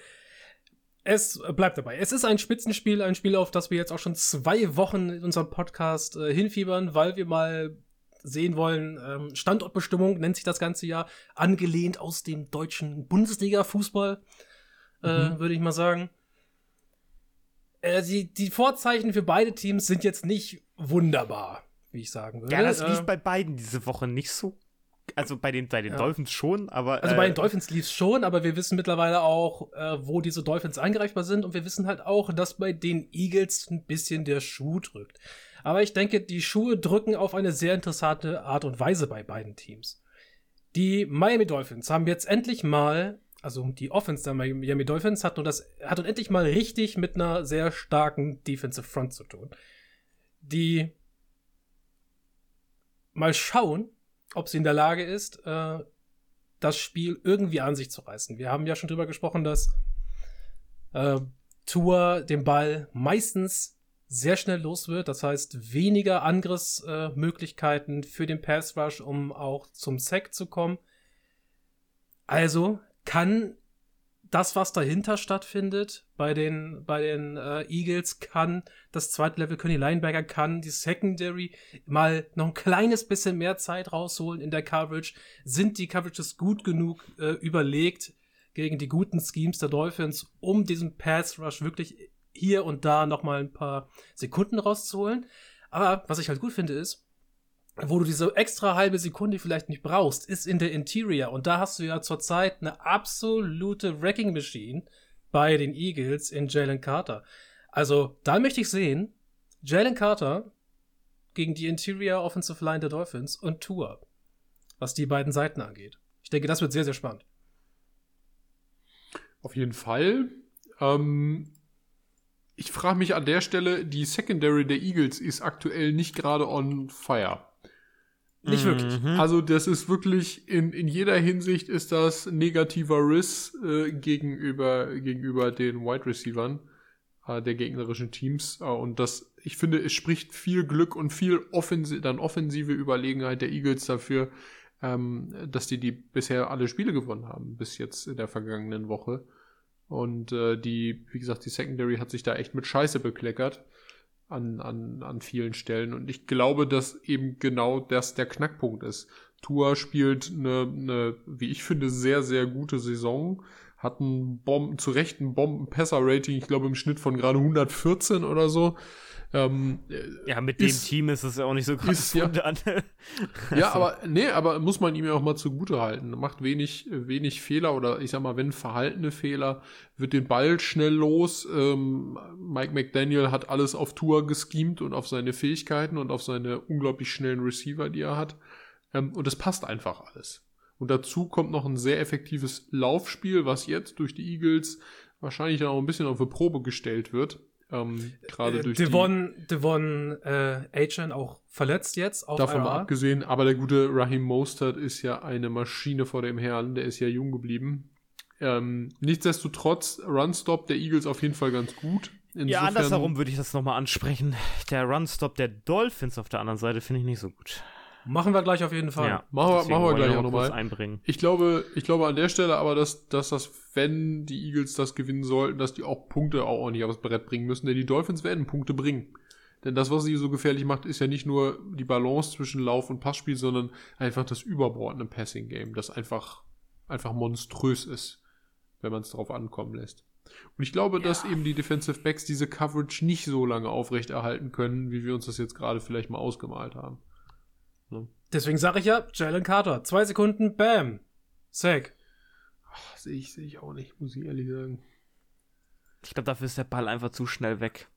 Es bleibt dabei. Es ist ein Spitzenspiel, ein Spiel, auf das wir jetzt auch schon zwei Wochen in unserem Podcast äh, hinfiebern, weil wir mal sehen wollen, ähm, Standortbestimmung nennt sich das ganze Jahr, angelehnt aus dem deutschen Bundesliga-Fußball, äh, Mhm. würde ich mal sagen. Äh, die, die Vorzeichen für beide Teams sind jetzt nicht wunderbar, wie ich sagen würde. Ja, das Äh, lief bei beiden diese Woche nicht so. Also bei den, bei den Ja. Dolphins schon, aber. Also äh, bei den Dolphins lief es schon, aber wir wissen mittlerweile auch, äh, wo diese Dolphins angreifbar sind und wir wissen halt auch, dass bei den Eagles ein bisschen der Schuh drückt. Aber ich denke, die Schuhe drücken auf eine sehr interessante Art und Weise bei beiden Teams. Die Miami Dolphins haben jetzt endlich mal, also die Offense der Miami Dolphins hat nun das, hat nun endlich mal richtig mit einer sehr starken Defensive Front zu tun. Die mal schauen, ob sie in der Lage ist, äh, das Spiel irgendwie an sich zu reißen. Wir haben ja schon drüber gesprochen, dass äh, Tour den Ball meistens sehr schnell los wird. Das heißt, weniger Angriffsmöglichkeiten äh, für den Pass Rush, um auch zum Sack zu kommen. Also kann das, was dahinter stattfindet, bei den, bei den äh, Eagles, kann das zweite Level, können die Linebacker, kann die Secondary mal noch ein kleines bisschen mehr Zeit rausholen in der Coverage. Sind die Coverages gut genug äh, überlegt gegen die guten Schemes der Dolphins, um diesen Pass Rush wirklich hier und da noch mal ein paar Sekunden rauszuholen? Aber was ich halt gut finde ist, wo du diese extra halbe Sekunde vielleicht nicht brauchst, ist in der Interior. Und da hast du ja zurzeit eine absolute Wrecking Machine bei den Eagles in Jalen Carter. Also, da möchte ich sehen, Jalen Carter gegen die Interior Offensive Line der Dolphins und Tour, was die beiden Seiten angeht. Ich denke, das wird sehr, sehr spannend. Auf jeden Fall. Ähm, ich frage mich an der Stelle, die Secondary der Eagles ist aktuell nicht gerade on fire. Nicht wirklich. Mhm. Also das ist wirklich, in, in jeder Hinsicht ist das negativer Riss äh, gegenüber, gegenüber den Wide Receivern äh, der gegnerischen Teams. Äh, und das, ich finde, es spricht viel Glück und viel offensi dann offensive Überlegenheit der Eagles dafür, ähm, dass die die bisher alle Spiele gewonnen haben, bis jetzt in der vergangenen Woche. Und äh, die, wie gesagt, die Secondary hat sich da echt mit Scheiße bekleckert an, an, an vielen Stellen. Und ich glaube, dass eben genau das der Knackpunkt ist. Tua spielt eine, eine, wie ich finde, sehr, sehr gute Saison. Hat ein Bomben, zu Recht ein Bomben-Passer-Rating, ich glaube im Schnitt von gerade 114 oder so. Ähm, Ja, mit ist- dem Team ist es ja auch nicht so krass ist ja- ja, aber nee, aber muss man ihm ja auch mal zugute halten. Macht wenig, wenig Fehler oder ich sag mal, wenn verhaltene Fehler, wird den Ball schnell los. Ähm, Mike McDaniel hat alles auf Tour geschemt und auf seine Fähigkeiten und auf seine unglaublich schnellen Receiver, die er hat. Ähm, und es passt einfach alles. Und dazu kommt noch ein sehr effektives Laufspiel, was jetzt durch die Eagles wahrscheinlich dann auch ein bisschen auf eine Probe gestellt wird. Ähm, Gerade Äh, durch die Devon, Devon äh, Achan auch verletzt jetzt auf Davon mal IR. abgesehen, aber der gute Raheem Mostert ist ja eine Maschine vor dem Herrn, der ist ja jung geblieben. Ähm, nichtsdestotrotz, Runstop der Eagles auf jeden Fall ganz gut. Ja, Insofern- andersherum würde ich das nochmal ansprechen. Der Runstop der Dolphins auf der anderen Seite finde ich nicht so gut. Machen wir gleich auf jeden Fall. Machen wir- machen wir gleich auch noch noch kurz mal. einbringen. Ich glaube, ich glaube an der Stelle aber, dass, dass das, wenn die Eagles das gewinnen sollten, dass die auch Punkte auch ordentlich aufs Brett bringen müssen, denn die Dolphins werden Punkte bringen. Denn das, was sie so gefährlich macht, ist ja nicht nur die Balance zwischen Lauf- und Passspiel, sondern einfach das überbordende Passing-Game, das einfach, einfach monströs ist, wenn man es darauf ankommen lässt. Und ich glaube, dass eben die Defensive Backs diese Coverage nicht so lange aufrechterhalten können, wie wir uns das jetzt gerade vielleicht mal ausgemalt haben. Deswegen sage ich ja, Jalen Carter. Zwei Sekunden, bam. Sack. Ach, Sehe ich, sehe ich auch nicht, muss ich ehrlich sagen. Ich glaube, dafür ist der Ball einfach zu schnell weg.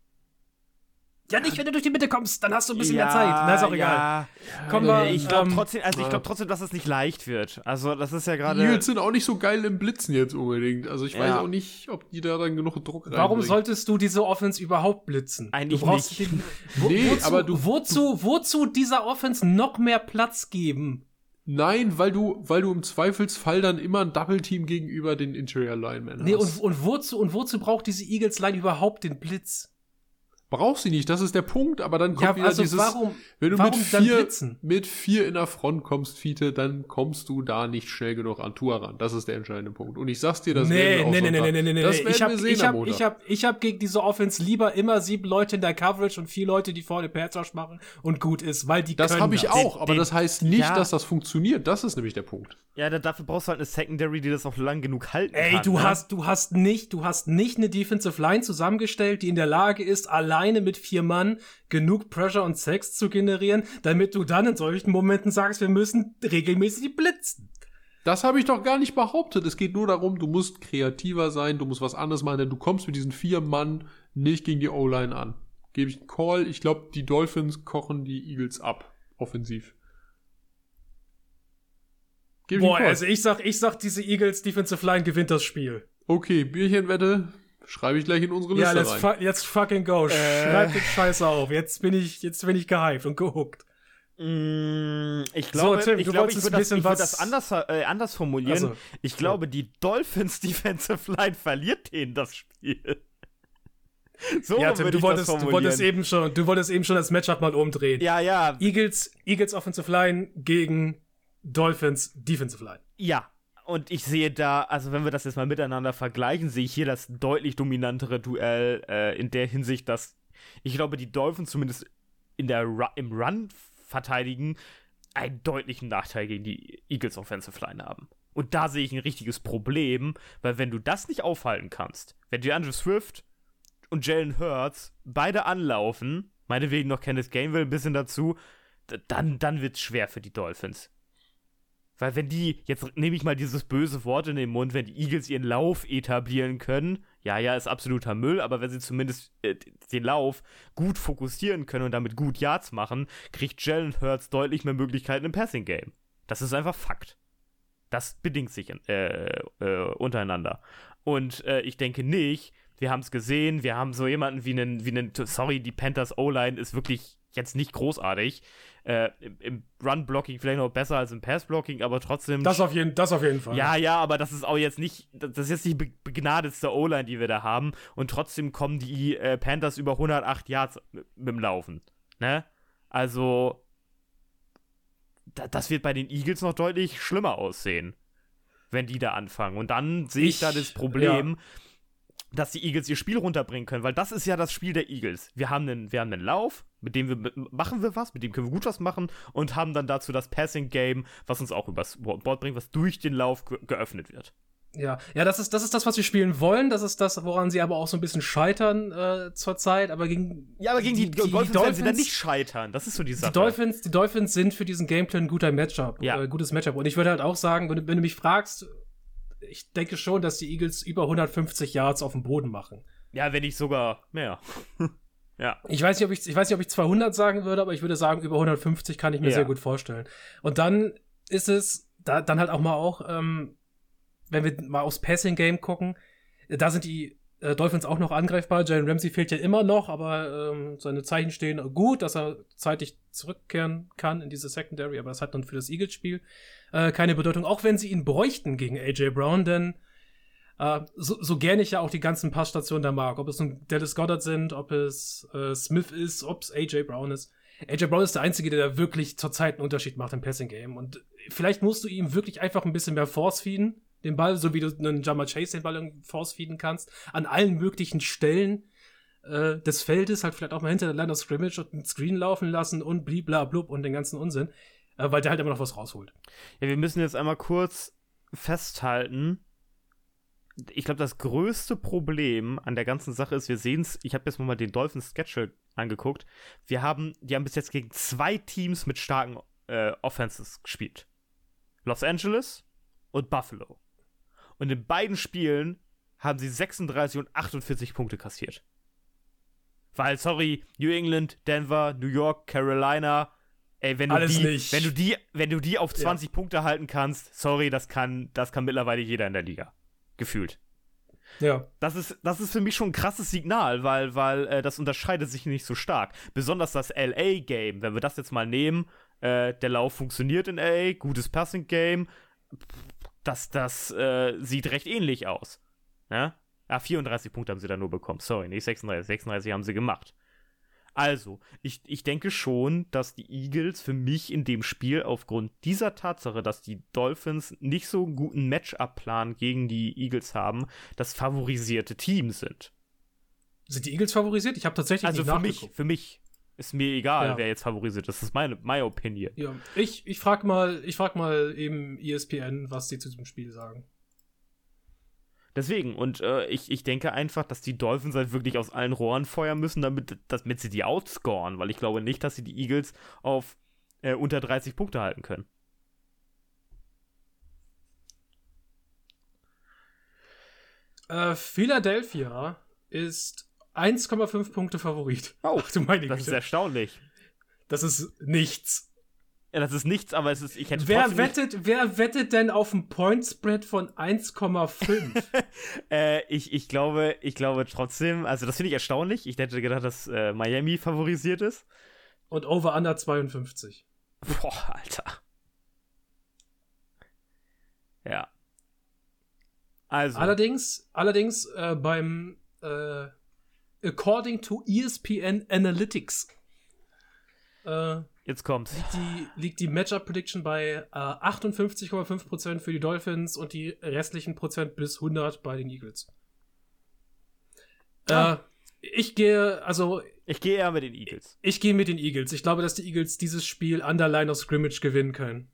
Ja, nicht, wenn du durch die Mitte kommst, dann hast du ein bisschen mehr Zeit. Na, ist auch egal. Ja. Kommen wir, ich glaube ähm, trotzdem, also ich glaube trotzdem, dass es nicht leicht wird. Also das ist ja Die gerade. Eagles sind auch nicht so geil im Blitzen jetzt unbedingt. Also ich weiß Ja. auch nicht, ob die da dann genug Druck Warum reinbringen. solltest du diese Offense überhaupt blitzen? Eigentlich du brauchst nicht. Den, wo, Nee, wozu, aber du- wozu, wozu dieser Offense noch mehr Platz geben? Nein, weil du, weil du im Zweifelsfall dann immer ein Double-Team gegenüber den Interior Linemen Nee, hast. und, und wozu, und wozu braucht diese Eagles Line überhaupt den Blitz? Brauchst sie nicht, das ist der Punkt, aber dann kommt Ja, wieder also dieses, warum, wenn du warum mit vier, mit vier in der Front kommst, Fiete, dann kommst du da nicht schnell genug an Tour ran. Das ist der entscheidende Punkt. Und ich sag's dir, das nee, werden wir auch nee, nee, nee, Sonntag- nee, nee, nee, Das nee. werden Ich habe wir sehen ich am hab, Montag. ich hab, ich hab gegen diese Offense lieber immer sieben Leute in der Coverage und vier Leute, die vorne Rush machen und gut ist, weil die das können habe ich das. auch, Den- aber den- das heißt nicht, ja. dass das funktioniert. Das ist nämlich der Punkt. Ja, da, dafür brauchst du halt eine Secondary, die das auch lang genug halten Ey, kann. du ne? hast, du hast nicht, du hast nicht eine Defensive Line zusammengestellt, die in der Lage ist, alleine mit vier Mann genug Pressure und Sex zu generieren, damit du dann in solchen Momenten sagst, wir müssen regelmäßig blitzen. Das habe ich doch gar nicht behauptet. Es geht nur darum, du musst kreativer sein, du musst was anderes machen, denn du kommst mit diesen vier Mann nicht gegen die O-Line an. Gebe ich einen Call. Ich glaube, die Dolphins kochen die Eagles ab. Offensiv. Gebe ich Boah, Call. also ich sag, ich sag, diese Eagles Defensive Line gewinnt das Spiel. okay, Bierchenwette schreibe ich gleich in unsere Ja, Liste let's, rein. fu jetzt fucking go. Schreib den Scheiße auf. Jetzt bin ich, jetzt bin ich gehypt und gehuckt. Mm, Ich glaube, Tim, ich, glaube ich ein würde das, bisschen ich würd was- das anders, äh, anders formulieren. Also, ich glaube, die Dolphins Defensive Line verliert denen das Spiel. So ja, Tim, würde du ich wolltest, du wolltest eben schon, du wolltest eben schon das Matchup mal umdrehen. Ja, ja, Eagles, Eagles Offensive Line gegen Dolphins Defensive Line. ja. Und ich sehe da, also wenn wir das jetzt mal miteinander vergleichen, sehe ich hier das deutlich dominantere Duell äh, in der Hinsicht, dass ich glaube, die Dolphins zumindest in der Ru im Run verteidigen einen deutlichen Nachteil gegen die Eagles Offensive Line haben. Und da sehe ich ein richtiges Problem, weil wenn du das nicht aufhalten kannst, wenn DeAndre Swift und Jalen Hurts beide anlaufen, meinetwegen noch Kenneth Gainwell ein bisschen dazu, dann, dann wird es schwer für die Dolphins. Weil wenn die, jetzt nehme ich mal dieses böse Wort in den Mund, wenn die Eagles ihren Lauf etablieren können, ja, ja, ist absoluter Müll, aber wenn sie zumindest äh, den Lauf gut fokussieren können und damit gut Yards machen, kriegt Jalen Hurts deutlich mehr Möglichkeiten im Passing-Game. Das ist einfach Fakt. Das bedingt sich äh, äh, untereinander. Und äh, ich denke nicht, wir haben es gesehen, wir haben so jemanden wie einen, wie einen, sorry, die Panthers O-Line ist wirklich jetzt nicht großartig. Äh, Im, im Run-Blocking vielleicht noch besser als im Pass-Blocking, aber trotzdem. Das auf, jeden, das auf jeden Fall. Ja, ja, aber das ist auch jetzt nicht, das ist jetzt die begnadetste O-Line, die wir da haben. Und trotzdem kommen die äh, Panthers über 108 Yards mit, mit dem Laufen. Ne? Also, da, das wird bei den Eagles noch deutlich schlimmer aussehen, wenn die da anfangen. Und dann sehe ich, ich, da das Problem, ja. Dass die Eagles ihr Spiel runterbringen können, weil das ist ja das Spiel der Eagles. Wir haben einen, wir haben einen Lauf, mit dem wir machen wir was, mit dem können wir gut was machen und haben dann dazu das Passing Game, was uns auch übers Board bringt, was durch den Lauf ge geöffnet wird. Ja, ja, das ist, das ist das, was wir spielen wollen. Das ist das, woran sie aber auch so ein bisschen scheitern äh, zurzeit. Aber gegen. Ja, aber gegen die, die, die, Dolphins, die Dolphins sie dann nicht scheitern. Das ist so die Sache. Die Dolphins, die Dolphins sind für diesen Gameplan ein guter Matchup. Ja. Äh, gutes Matchup. Und ich würde halt auch sagen, wenn, wenn du mich fragst, ich denke schon, dass die Eagles über 150 Yards auf dem Boden machen. Ja, wenn nicht sogar mehr. ja. Ich weiß, nicht, ob ich, ich weiß nicht, ob ich 200 sagen würde, aber ich würde sagen, über 150 kann ich mir ja. sehr gut vorstellen. Und dann ist es, da, dann halt auch mal auch, ähm, wenn wir mal aufs Passing-Game gucken, äh, da sind die äh, Dolphins auch noch angreifbar. Jalen Ramsey fehlt ja immer noch, aber ähm, seine Zeichen stehen gut, dass er zeitig zurückkehren kann in diese Secondary, aber das hat dann für das Eagles-Spiel äh, keine Bedeutung, auch wenn sie ihn bräuchten gegen AJ Brown, denn äh, so, so gerne ich ja auch die ganzen Passstationen da mag, ob es nun Dallas Goddard sind, ob es äh, Smith ist, ob es AJ Brown ist. AJ Brown ist der Einzige, der da wirklich zurzeit einen Unterschied macht im Passing-Game. Und vielleicht musst du ihm wirklich einfach ein bisschen mehr Force feeden den Ball, so wie du einen Jammer Chase den Ball force feeden kannst, an allen möglichen Stellen äh, des Feldes, halt vielleicht auch mal hinter der Line of Scrimmage und einen Screen laufen lassen und bliblablub und den ganzen Unsinn, äh, weil der halt immer noch was rausholt. Ja, wir müssen jetzt einmal kurz festhalten, ich glaube, das größte Problem an der ganzen Sache ist, wir sehen es, ich habe jetzt mal den Dolphins Schedule angeguckt. Wir haben, die haben bis jetzt gegen zwei Teams mit starken äh, Offenses gespielt. Los Angeles und Buffalo. Und in beiden Spielen haben sie 36 und 48 Punkte kassiert. Weil, sorry, New England, Denver, New York, Carolina, ey, wenn du Alles die, nicht. wenn du die, wenn du die auf 20 ja. Punkte halten kannst, sorry, das kann, das kann mittlerweile jeder in der Liga. Gefühlt. Ja. Das ist, das ist für mich schon ein krasses Signal, weil, weil äh, das unterscheidet sich nicht so stark. Besonders das LA-Game, wenn wir das jetzt mal nehmen, äh, der Lauf funktioniert in LA, gutes Passing-Game, das, das äh, sieht recht ähnlich aus. Ja? Ah, 34 Punkte haben sie da nur bekommen. Sorry, nicht 36. 36 haben sie gemacht. Also, ich, ich denke schon, dass die Eagles für mich in dem Spiel aufgrund dieser Tatsache, dass die Dolphins nicht so einen guten Matchup-Plan gegen die Eagles haben, das favorisierte Team sind. Sind die Eagles favorisiert? Ich habe tatsächlich also nicht für mich, für mich ist mir egal, ja. wer jetzt favorisiert. Das ist meine, meine Opinion. Ja, ich, ich frag mal, ich frag mal eben ESPN, was sie zu diesem Spiel sagen. Deswegen, und äh, ich, ich denke einfach, dass die Dolphins halt wirklich aus allen Rohren feuern müssen, damit, damit sie die outscoren, weil ich glaube nicht, dass sie die Eagles auf äh, unter 30 Punkte halten können. Äh, Philadelphia ist 1,5 Punkte Favorit. Oh, Ach, du meine das ist erstaunlich. Das ist nichts. Ja, das ist nichts, aber es ist, ich hätte Wer wettet, wer wettet denn auf ein Point Spread von 1,5? äh, ich, ich glaube, ich glaube trotzdem, also das finde ich erstaunlich. Ich hätte gedacht, dass äh, Miami favorisiert ist. Und Over Under 52. Boah, Alter. Ja. Also. Allerdings, allerdings äh, beim äh, according to ESPN Analytics. Äh, Jetzt kommt's. Liegt die, liegt die Matchup Prediction bei äh, 58,5% für die Dolphins und die restlichen Prozent bis 100 bei den Eagles. Ah. Äh, ich gehe, also. Ich gehe eher mit den Eagles. Ich, ich gehe mit den Eagles. Ich glaube, dass die Eagles dieses Spiel an der Line of Scrimmage gewinnen können.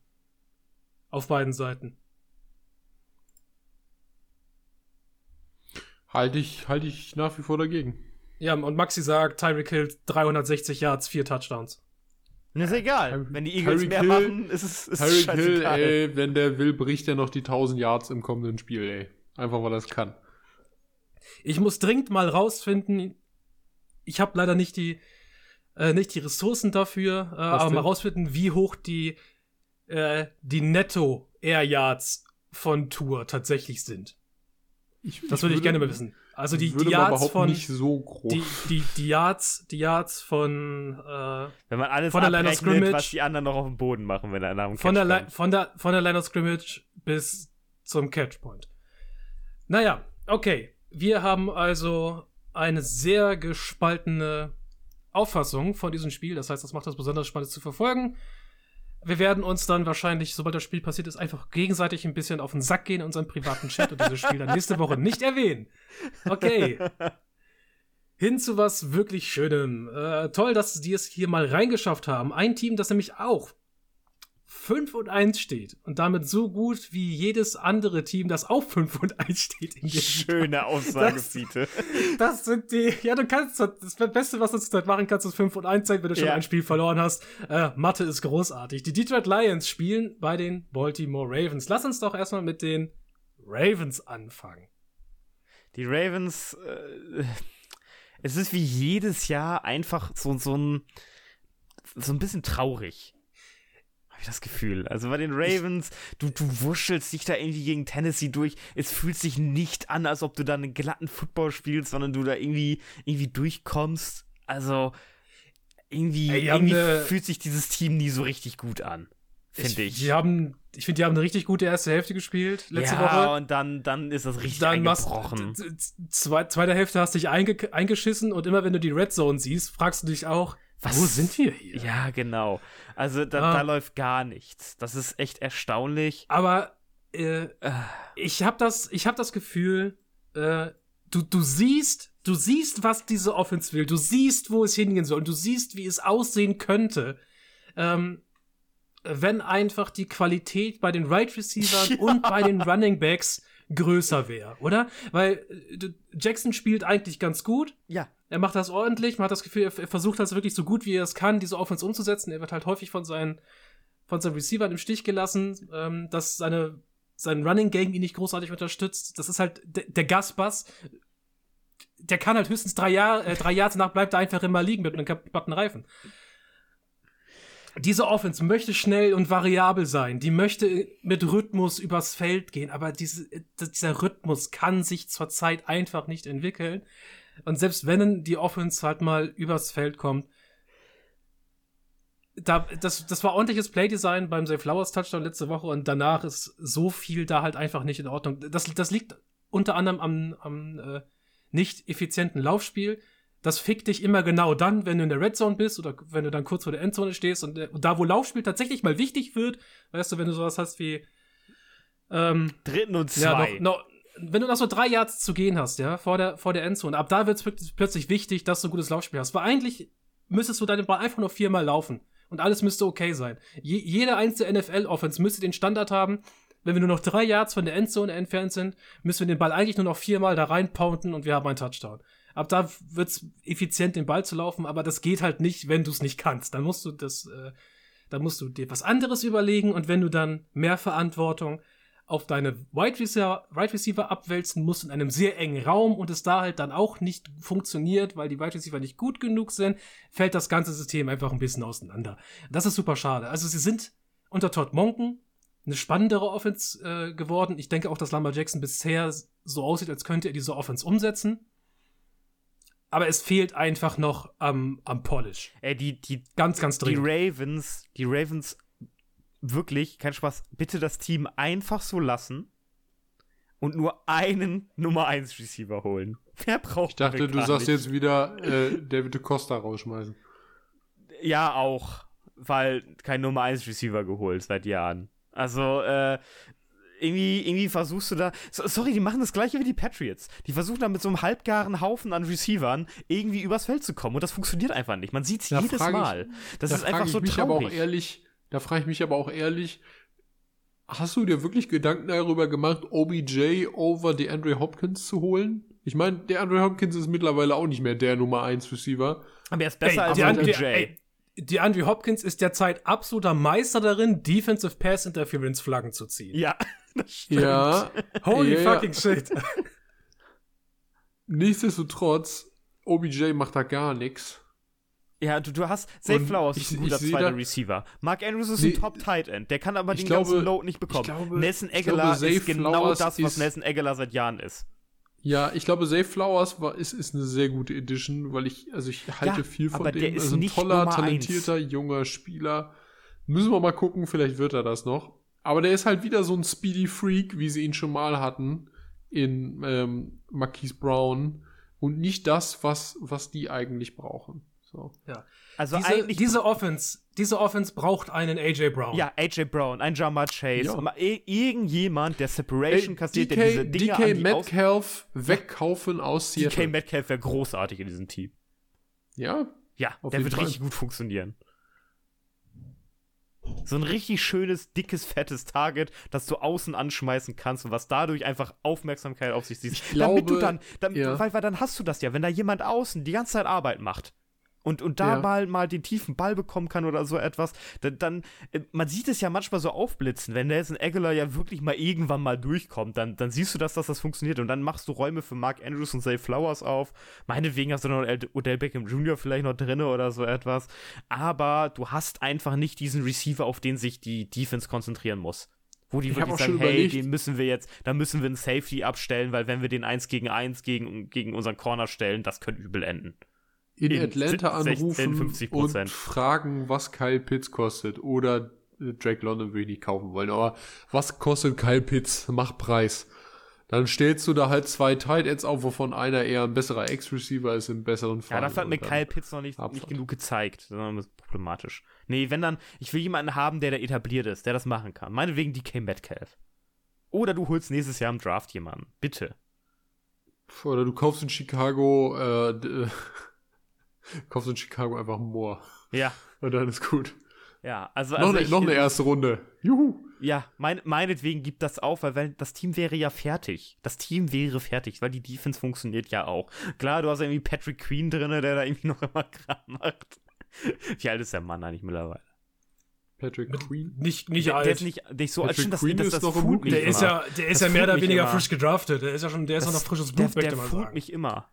Auf beiden Seiten. Halte ich, halte ich nach wie vor dagegen. Ja, und Maxi sagt, Tyreek Hill 360 Yards, vier Touchdowns. Das ist egal. wenn die Eagles Tyreek mehr Hill, machen, ist es ist Tyreek Hill, ey, wenn der will, bricht er noch die 1000 Yards im kommenden Spiel, ey. Einfach, weil er es kann. Ich muss dringend mal rausfinden, ich habe leider nicht die, äh, nicht die Ressourcen dafür, äh, aber denn? mal rausfinden, wie hoch die, äh, die Netto Air Yards von Tour tatsächlich sind. Ich, Das würde ich gerne mal wissen. Also die, würde die Yards von nicht so groß. die, die, die Yards, die Yards von äh, Wenn man alles Von der Line of Scrimmage- was die anderen noch auf dem Boden machen, wenn einer am von der, Li von der von der Line of Scrimmage bis zum Catchpoint. Naja, okay. Wir haben also eine sehr gespaltene Auffassung von diesem Spiel. Das heißt, das macht es besonders spannend zu verfolgen. Wir werden uns dann wahrscheinlich, sobald das Spiel passiert ist, einfach gegenseitig ein bisschen auf den Sack gehen in unserem privaten Chat und dieses Spiel dann nächste Woche nicht erwähnen. Okay. Hin zu was wirklich Schönem. Äh, toll, dass die es hier mal reingeschafft haben. Ein Team, das nämlich auch 5 und 1 steht und damit so gut wie jedes andere Team, das auch 5 und 1 steht in Schöne Aussage, Das- das sind die. Ja, du kannst. Das Beste, was du zurzeit machen kannst, ist 5 und 1 sein, wenn du schon Ja. ein Spiel verloren hast. Äh, Mathe ist großartig. Die Detroit Lions spielen bei den Baltimore Ravens. Lass uns doch erstmal mit den Ravens anfangen. Die Ravens, äh, es ist wie jedes Jahr einfach so, so ein, so ein bisschen traurig. Habe ich das Gefühl. Also bei den Ravens, du, du wuschelst dich da irgendwie gegen Tennessee durch. Es fühlt sich nicht an, als ob du da einen glatten Football spielst, sondern du da irgendwie, irgendwie durchkommst. Also irgendwie, Ey, irgendwie eine- fühlt sich dieses Team nie so richtig gut an. Finde ich. Die haben, ich finde, die haben eine richtig gute erste Hälfte gespielt letzte ja, Woche. und dann, dann ist das richtig Dann machst eingebrochen. zwei, zweite Hälfte hast dich einge eingeschissen und immer wenn du die Red Zone siehst, fragst du dich auch, Was- wo sind wir hier? Ja, genau. Also da, Ah. da läuft gar nichts. Das ist echt erstaunlich. Aber äh, Äh, ich habe das, ich habe das Gefühl, äh, du, du siehst, du siehst, was diese Offense will, du siehst, wo es hingehen soll, und du siehst, wie es aussehen könnte, ähm, wenn einfach die Qualität bei den Right Receivers Ja. und bei den Running Backs größer wäre, oder? Weil äh, du- Jackson spielt eigentlich ganz gut. Ja. Er macht das ordentlich. Man hat das Gefühl, er, er versucht das wirklich so gut wie er es kann, diese Offense umzusetzen. Er wird halt häufig von seinen, von seinen Receivern im Stich gelassen, ähm, dass seine, sein Running Game ihn nicht großartig unterstützt. Das ist halt de, der Gasbass. Der kann halt höchstens drei Jahre, äh, drei Jahre danach bleibt er einfach immer liegen mit einem kaputten Reifen. Diese Offense möchte schnell und variabel sein. Die möchte mit Rhythmus übers Feld gehen, aber diese, dieser Rhythmus kann sich zurzeit einfach nicht entwickeln. Und selbst wenn die Offense halt mal übers Feld kommt, da, das, das war ordentliches Playdesign beim Zay Flowers Touchdown letzte Woche und danach ist so viel da halt einfach nicht in Ordnung. Das, das liegt unter anderem am, am äh, nicht effizienten Laufspiel. Das fickt dich immer genau dann, wenn du in der Red Zone bist oder wenn du dann kurz vor der Endzone stehst und, äh, und da, wo Laufspiel tatsächlich mal wichtig wird, weißt du, wenn du sowas hast wie ähm, Dritten und ja, zwei. noch, noch, wenn du noch so drei Yards zu gehen hast, ja, vor der, vor der Endzone, ab da wird es plötzlich wichtig, dass du ein gutes Laufspiel hast. Weil eigentlich müsstest du deinen Ball einfach nur viermal laufen und alles müsste okay sein. Je, jede einzelne NFL-Offense müsste den Standard haben, wenn wir nur noch drei Yards von der Endzone entfernt sind, müssen wir den Ball eigentlich nur noch viermal da reinpounden und wir haben einen Touchdown. Ab da wird's effizient, den Ball zu laufen, aber das geht halt nicht, wenn du es nicht kannst. Dann musst du das, äh, dann musst du dir was anderes überlegen und wenn du dann mehr Verantwortung auf deine Wide Receiver, Wide Receiver abwälzen musst in einem sehr engen Raum und es da halt dann auch nicht funktioniert, weil die Wide Receiver nicht gut genug sind, fällt das ganze System einfach ein bisschen auseinander. Das ist super schade. Also sie sind unter Todd Monken eine spannendere Offense äh, geworden. Ich denke auch, dass Lamar Jackson bisher so aussieht, als könnte er diese Offense umsetzen. Aber es fehlt einfach noch am, am Polish. Ey, die, die, Ganz, ganz die dringend. Ravens, die Ravens, wirklich, kein Spaß, bitte das Team einfach so lassen und nur einen Nummer 1 Receiver holen. Wer braucht Ich dachte, du sagst nicht. jetzt wieder äh, David de Costa rausschmeißen. Ja, auch, weil kein Nummer 1 Receiver geholt seit Jahren. Also, äh, irgendwie, irgendwie versuchst du da. So, sorry, die machen das gleiche wie die Patriots. Die versuchen da mit so einem halbgaren Haufen an Receivern irgendwie übers Feld zu kommen und das funktioniert einfach nicht. Man sieht es jedes frage ich- Mal. Das da ist einfach ich so mich traurig. aber auch ehrlich, da frage ich mich aber auch ehrlich, hast du dir wirklich Gedanken darüber gemacht, OBJ over DeAndre Hopkins zu holen? Ich meine, DeAndre Hopkins ist mittlerweile auch nicht mehr der Nummer 1 Receiver. aber er ist besser als die, OBJ. die, ey, die Andrew Hopkins ist derzeit absoluter Meister darin, Defensive Pass Interference Flaggen zu ziehen. ja, das stimmt. Ja, Holy Ja, ja. fucking shit. nichtsdestotrotz, OBJ macht da gar nichts. Ja, du, du hast Und Flowers ich- ist ein guter zweiter Receiver. Mark Andrews ist Nee, ein Top Tight End. Der kann aber den glaube- ganzen Load nicht bekommen. glaube- Nelson glaube, Aguilar Zay ist genau Flowers das, was Nelson Aguilar seit Jahren ist. Ja, ich glaube, Zay Flowers war, ist, ist eine sehr gute Edition, weil ich, also ich halte Ja, viel von aber dem. der ist also ein toller, Nummer eins. talentierter, junger Spieler. Müssen wir mal gucken, vielleicht wird er das noch. Aber der ist halt wieder so ein Speedy Freak, wie sie ihn schon mal hatten in ähm, Marquise Brown. Und nicht das, was, was die eigentlich brauchen. So. Also Diese, eigentlich diese Offense, diese Offense braucht einen AJ Brown. Ja, AJ Brown, ein Jamar Chase, Ja. irgendjemand, der Separation Ey, kassiert, der DK, diese Dinge DK an die aus Metcalf wegkaufen aus DK Seattle. Metcalf wäre großartig in diesem Team. Ja, Ja, Auf der wird Fall. richtig gut funktionieren. So ein richtig schönes, dickes, fettes Target, das du außen anschmeißen kannst und was dadurch einfach Aufmerksamkeit auf sich. Ich glaube, damit du dann, dann ja. weil, weil dann hast du das ja, wenn da jemand außen die ganze Zeit Arbeit macht und, und da Ja. mal, mal den tiefen Ball bekommen kann oder so etwas, dann, dann äh, man sieht es ja manchmal so aufblitzen, wenn Nelson Aguilar ja wirklich mal irgendwann mal durchkommt, dann, dann siehst du, dass das, das funktioniert und dann machst du Räume für Mark Andrews und Zay Flowers auf. Meinetwegen hast du noch Od- Odell Beckham Jr. vielleicht noch drin oder so etwas, aber du hast einfach nicht diesen Receiver, auf den sich die Defense konzentrieren muss. Wo die Ich wirklich sagen, hey, überlegt- den müssen wir jetzt, da müssen wir einen Safety abstellen, weil wenn wir den 1 gegen 1 gegen, gegen unseren Corner stellen, das könnte übel enden. In, In Atlanta 16, anrufen 50%. und fragen, was Kyle Pitts kostet. Oder äh, Drake London will ich nicht kaufen wollen. Aber was kostet Kyle Pitts? Mach Preis. Dann stellst du da halt zwei Tight Ends auf, wovon einer eher ein besserer Ex-Receiver ist im besseren Fall. Ja, dafür hat mir Kyle Pitts noch nicht, nicht genug gezeigt. Das ist problematisch. Nee, wenn dann, ich will jemanden haben, der da etabliert ist, der das machen kann. Meinetwegen DK Metcalf. Oder du holst nächstes Jahr im Draft jemanden. Bitte. Oder du kaufst in Chicago, äh, kaufst in Chicago einfach Moore. Ja, Und dann ist gut. ja. Also, noch, also eine, ich, noch eine erste Runde. Juhu. Ja, mein, meinetwegen gibt das auf, weil, weil das Team wäre ja fertig. Das Team wäre fertig, weil die Defense funktioniert ja auch. Klar, du hast irgendwie Patrick Queen drin, der da irgendwie noch immer Kram macht. Wie alt ist der Mann eigentlich mittlerweile? Patrick Queen. Nicht, nicht Der, alt. der ist nicht, nicht so alt. Patrick Stimmt, das, Queen das, ist das noch der ist ja, der ist Das ja mehr oder weniger immer. frisch gedraftet. Der ist ja schon, der ist ja noch frisches Blut, der, möchte der fühlt sagen. mich immer.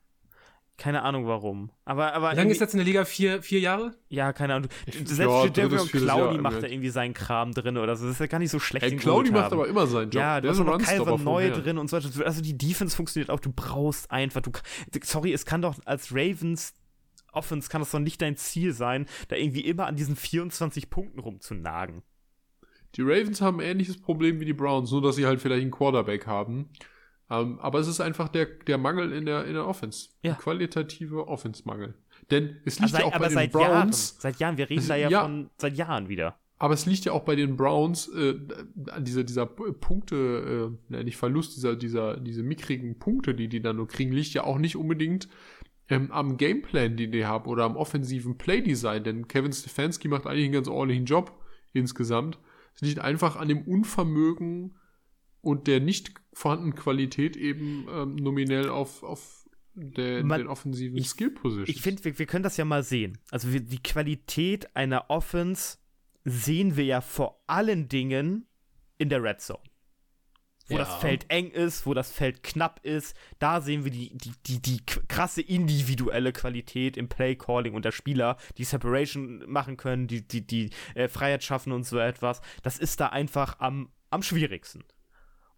Keine Ahnung warum. Aber, aber Wie lange ist jetzt in der Liga? Vier, vier Jahre? Ja, keine Ahnung. Ich- Selbst ja, für Devin Cloudy macht irgendwie. er irgendwie seinen Kram drin oder so. Das ist ja gar nicht so schlecht. Ey, macht aber immer seinen Job. Ja, du Der hast ist noch Calvin Neu drin und so weiter. Also die Defense funktioniert auch. Du brauchst einfach. Du, sorry, es kann doch als Ravens Offense kann das doch nicht dein Ziel sein, da irgendwie immer an diesen 24 Punkten rumzunagen. Die Ravens haben ein ähnliches Problem wie die Browns, nur dass sie halt vielleicht einen Quarterback haben. Ähm, aber es ist einfach der, der Mangel in der, in der Offense. Ja. Ein qualitativer Offense-Mangel. Denn es liegt Also, ja auch bei den Browns, Jahren. Seit Jahren. Wir reden Es- da ja, ja. von seit Jahren wieder. aber es liegt ja auch bei den Browns, äh, an dieser, dieser Punkte, äh, nicht Verlust, dieser, dieser, diese mickrigen Punkte, die die dann nur kriegen, liegt ja auch nicht unbedingt ähm, am Gameplan, den die haben, oder am offensiven Playdesign, denn Kevin Stefanski macht eigentlich einen ganz ordentlichen Job insgesamt. Es liegt einfach an dem Unvermögen und der nicht vorhandenen Qualität eben ähm, nominell auf, auf der, Man- den offensiven ich- Skill Positions. Ich finde, wir, wir können das ja mal sehen. Also wir, die Qualität einer Offense sehen wir ja vor allen Dingen in der Red Zone. Wo Ja. das Feld eng ist, wo das Feld knapp ist, da sehen wir die, die, die, die krasse individuelle Qualität im Play-Calling und der Spieler, die Separation machen können, die, die, die äh, Freiheit schaffen und so etwas. Das ist da einfach am, am schwierigsten.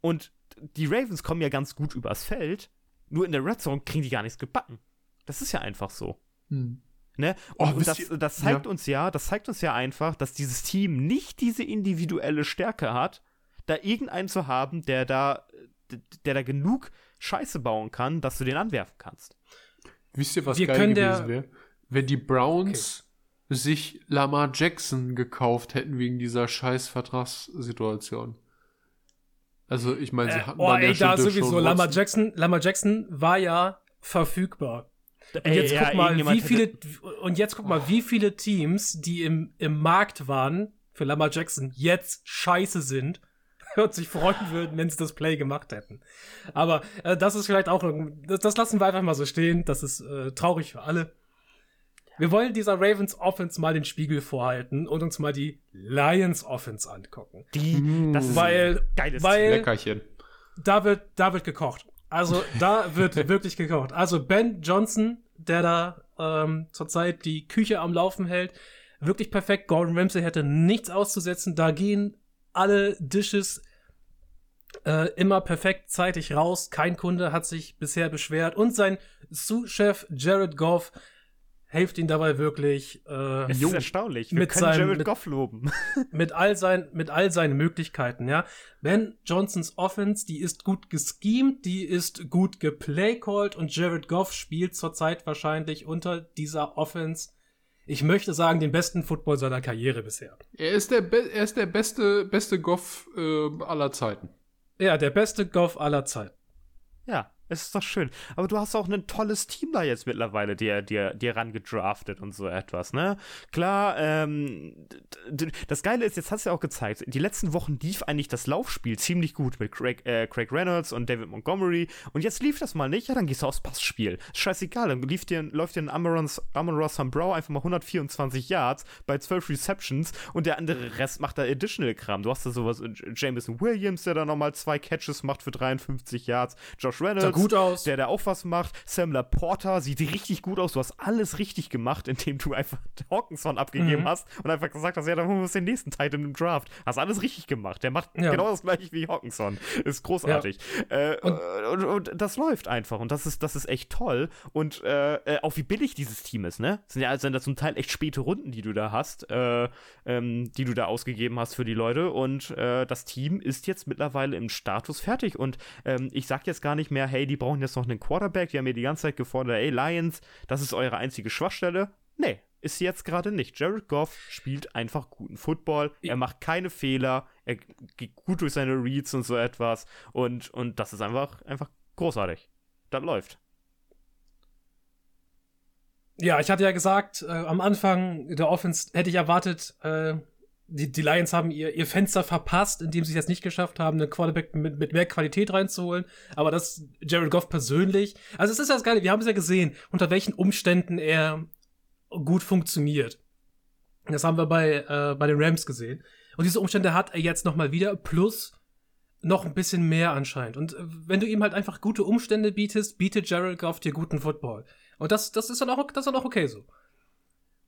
Und die Ravens kommen ja ganz gut übers Feld, nur in der Red Zone kriegen die gar nichts gebacken. Das ist ja einfach so. Hm. Ne? Oh, Und, und wisst das, das zeigt ja. uns ja, das zeigt uns ja einfach, dass dieses Team nicht diese individuelle Stärke hat, da irgendeinen zu haben, der da, der da genug Scheiße bauen kann, dass du den anwerfen kannst. Wisst ihr, was Wir geil gewesen der- wäre? Wenn die Browns sich Lamar Jackson gekauft hätten wegen dieser scheiß Vertragssituation. Also, ich meine, sie Äh, hatten oh, dann ja ey, schon da Deshaun sowieso. Watson. Lamar Jackson, Lamar Jackson war ja verfügbar. Und Ey, jetzt ja, guck mal, wie viele, und jetzt guck mal, wie viele Teams, die im, im Markt waren für Lamar Jackson, jetzt scheiße sind und sich freuen würden, wenn sie das Play gemacht hätten. Aber äh, das ist vielleicht auch, ein- das, das lassen wir einfach mal so stehen. Das ist äh, traurig für alle. Wir wollen dieser Ravens Offense mal den Spiegel vorhalten und uns mal die Lions Offense angucken. Die, Mm. das ist Weil, geiles weil Leckerchen. da wird, da wird gekocht. Also da wird wirklich gekocht. Also Ben Johnson der da ähm, zurzeit die Küche am Laufen hält. Wirklich perfekt. Gordon Ramsay hätte nichts auszusetzen. Da gehen alle Dishes äh, immer perfekt zeitig raus. Kein Kunde hat sich bisher beschwert. Und sein Sous-Chef Jared Goff hilft ihn dabei wirklich. Äh, es ist erstaunlich. Wir mit können seinem, Jared mit, Goff loben. mit, all sein, mit all seinen Möglichkeiten, ja. Ben Johnsons Offense, die ist gut geschemt, die ist gut geplaycalled und Jared Goff spielt zurzeit wahrscheinlich unter dieser Offense ich möchte sagen, den besten Football seiner Karriere bisher. Er ist der, Be er ist der beste, beste Goff äh, aller Zeiten. Ja, der beste Goff aller Zeiten. Ja, es ist doch schön. Aber du hast auch ein tolles Team da jetzt mittlerweile dir, dir, dir rangedraftet und so etwas, ne? Klar, ähm, das Geile ist, jetzt hast du ja auch gezeigt, die letzten Wochen lief eigentlich das Laufspiel ziemlich gut mit Craig, äh, Craig Reynolds und David Montgomery. Und jetzt lief das mal nicht, ja, dann gehst du aufs Passspiel. Scheißegal, dann lief dir, läuft dir ein Amon Ross Brow einfach mal 124 Yards bei 12 Receptions und der andere Rest macht da Additional Kram. Du hast da sowas, Jameson Williams, der da nochmal zwei Catches macht für 53 Yards. Josh Reynolds gut aus. Der, der auch was macht. Sam Laporta sieht richtig gut aus. Du hast alles richtig gemacht, indem du einfach Hawkinson abgegeben mhm. hast und einfach gesagt hast, ja, dann holen wir uns den nächsten Titan im Draft. Hast alles richtig gemacht. Der macht ja. genau das gleiche wie Hawkinson. Ist großartig. Ja. Äh, und, und, und, das läuft einfach. Und das ist, das ist echt toll. Und äh, äh auch wie billig dieses Team ist, ne? Das sind ja also zum Teil echt späte Runden, die du da hast, äh, ähm, die du da ausgegeben hast für die Leute. Und äh, das Team ist jetzt mittlerweile im Status fertig. Und ähm, ich sag jetzt gar nicht mehr, hey, die brauchen jetzt noch einen Quarterback. Die haben mir die ganze Zeit gefordert, ey, Lions, das ist eure einzige Schwachstelle. Nee, ist sie jetzt gerade nicht. Jared Goff spielt einfach guten Football. Er macht keine Fehler. Er geht gut durch seine Reads und so etwas. Und, und das ist einfach, einfach großartig. Das läuft. Ja, ich hatte ja gesagt, äh, am Anfang der Offense hätte ich erwartet, äh, die, die Lions haben ihr, ihr Fenster verpasst, indem sie es jetzt nicht geschafft haben, einen Quarterback mit, mit mehr Qualität reinzuholen. Aber das Jared Goff persönlich. Also es ist das Geile, wir haben es ja gesehen, unter welchen Umständen er gut funktioniert. Das haben wir bei, äh, bei den Rams gesehen. Und diese Umstände hat er jetzt nochmal wieder, plus noch ein bisschen mehr anscheinend. Und äh, wenn du ihm halt einfach gute Umstände bietest, bietet Jared Goff dir guten Football. Und das, das ist dann auch, das ist dann auch okay so.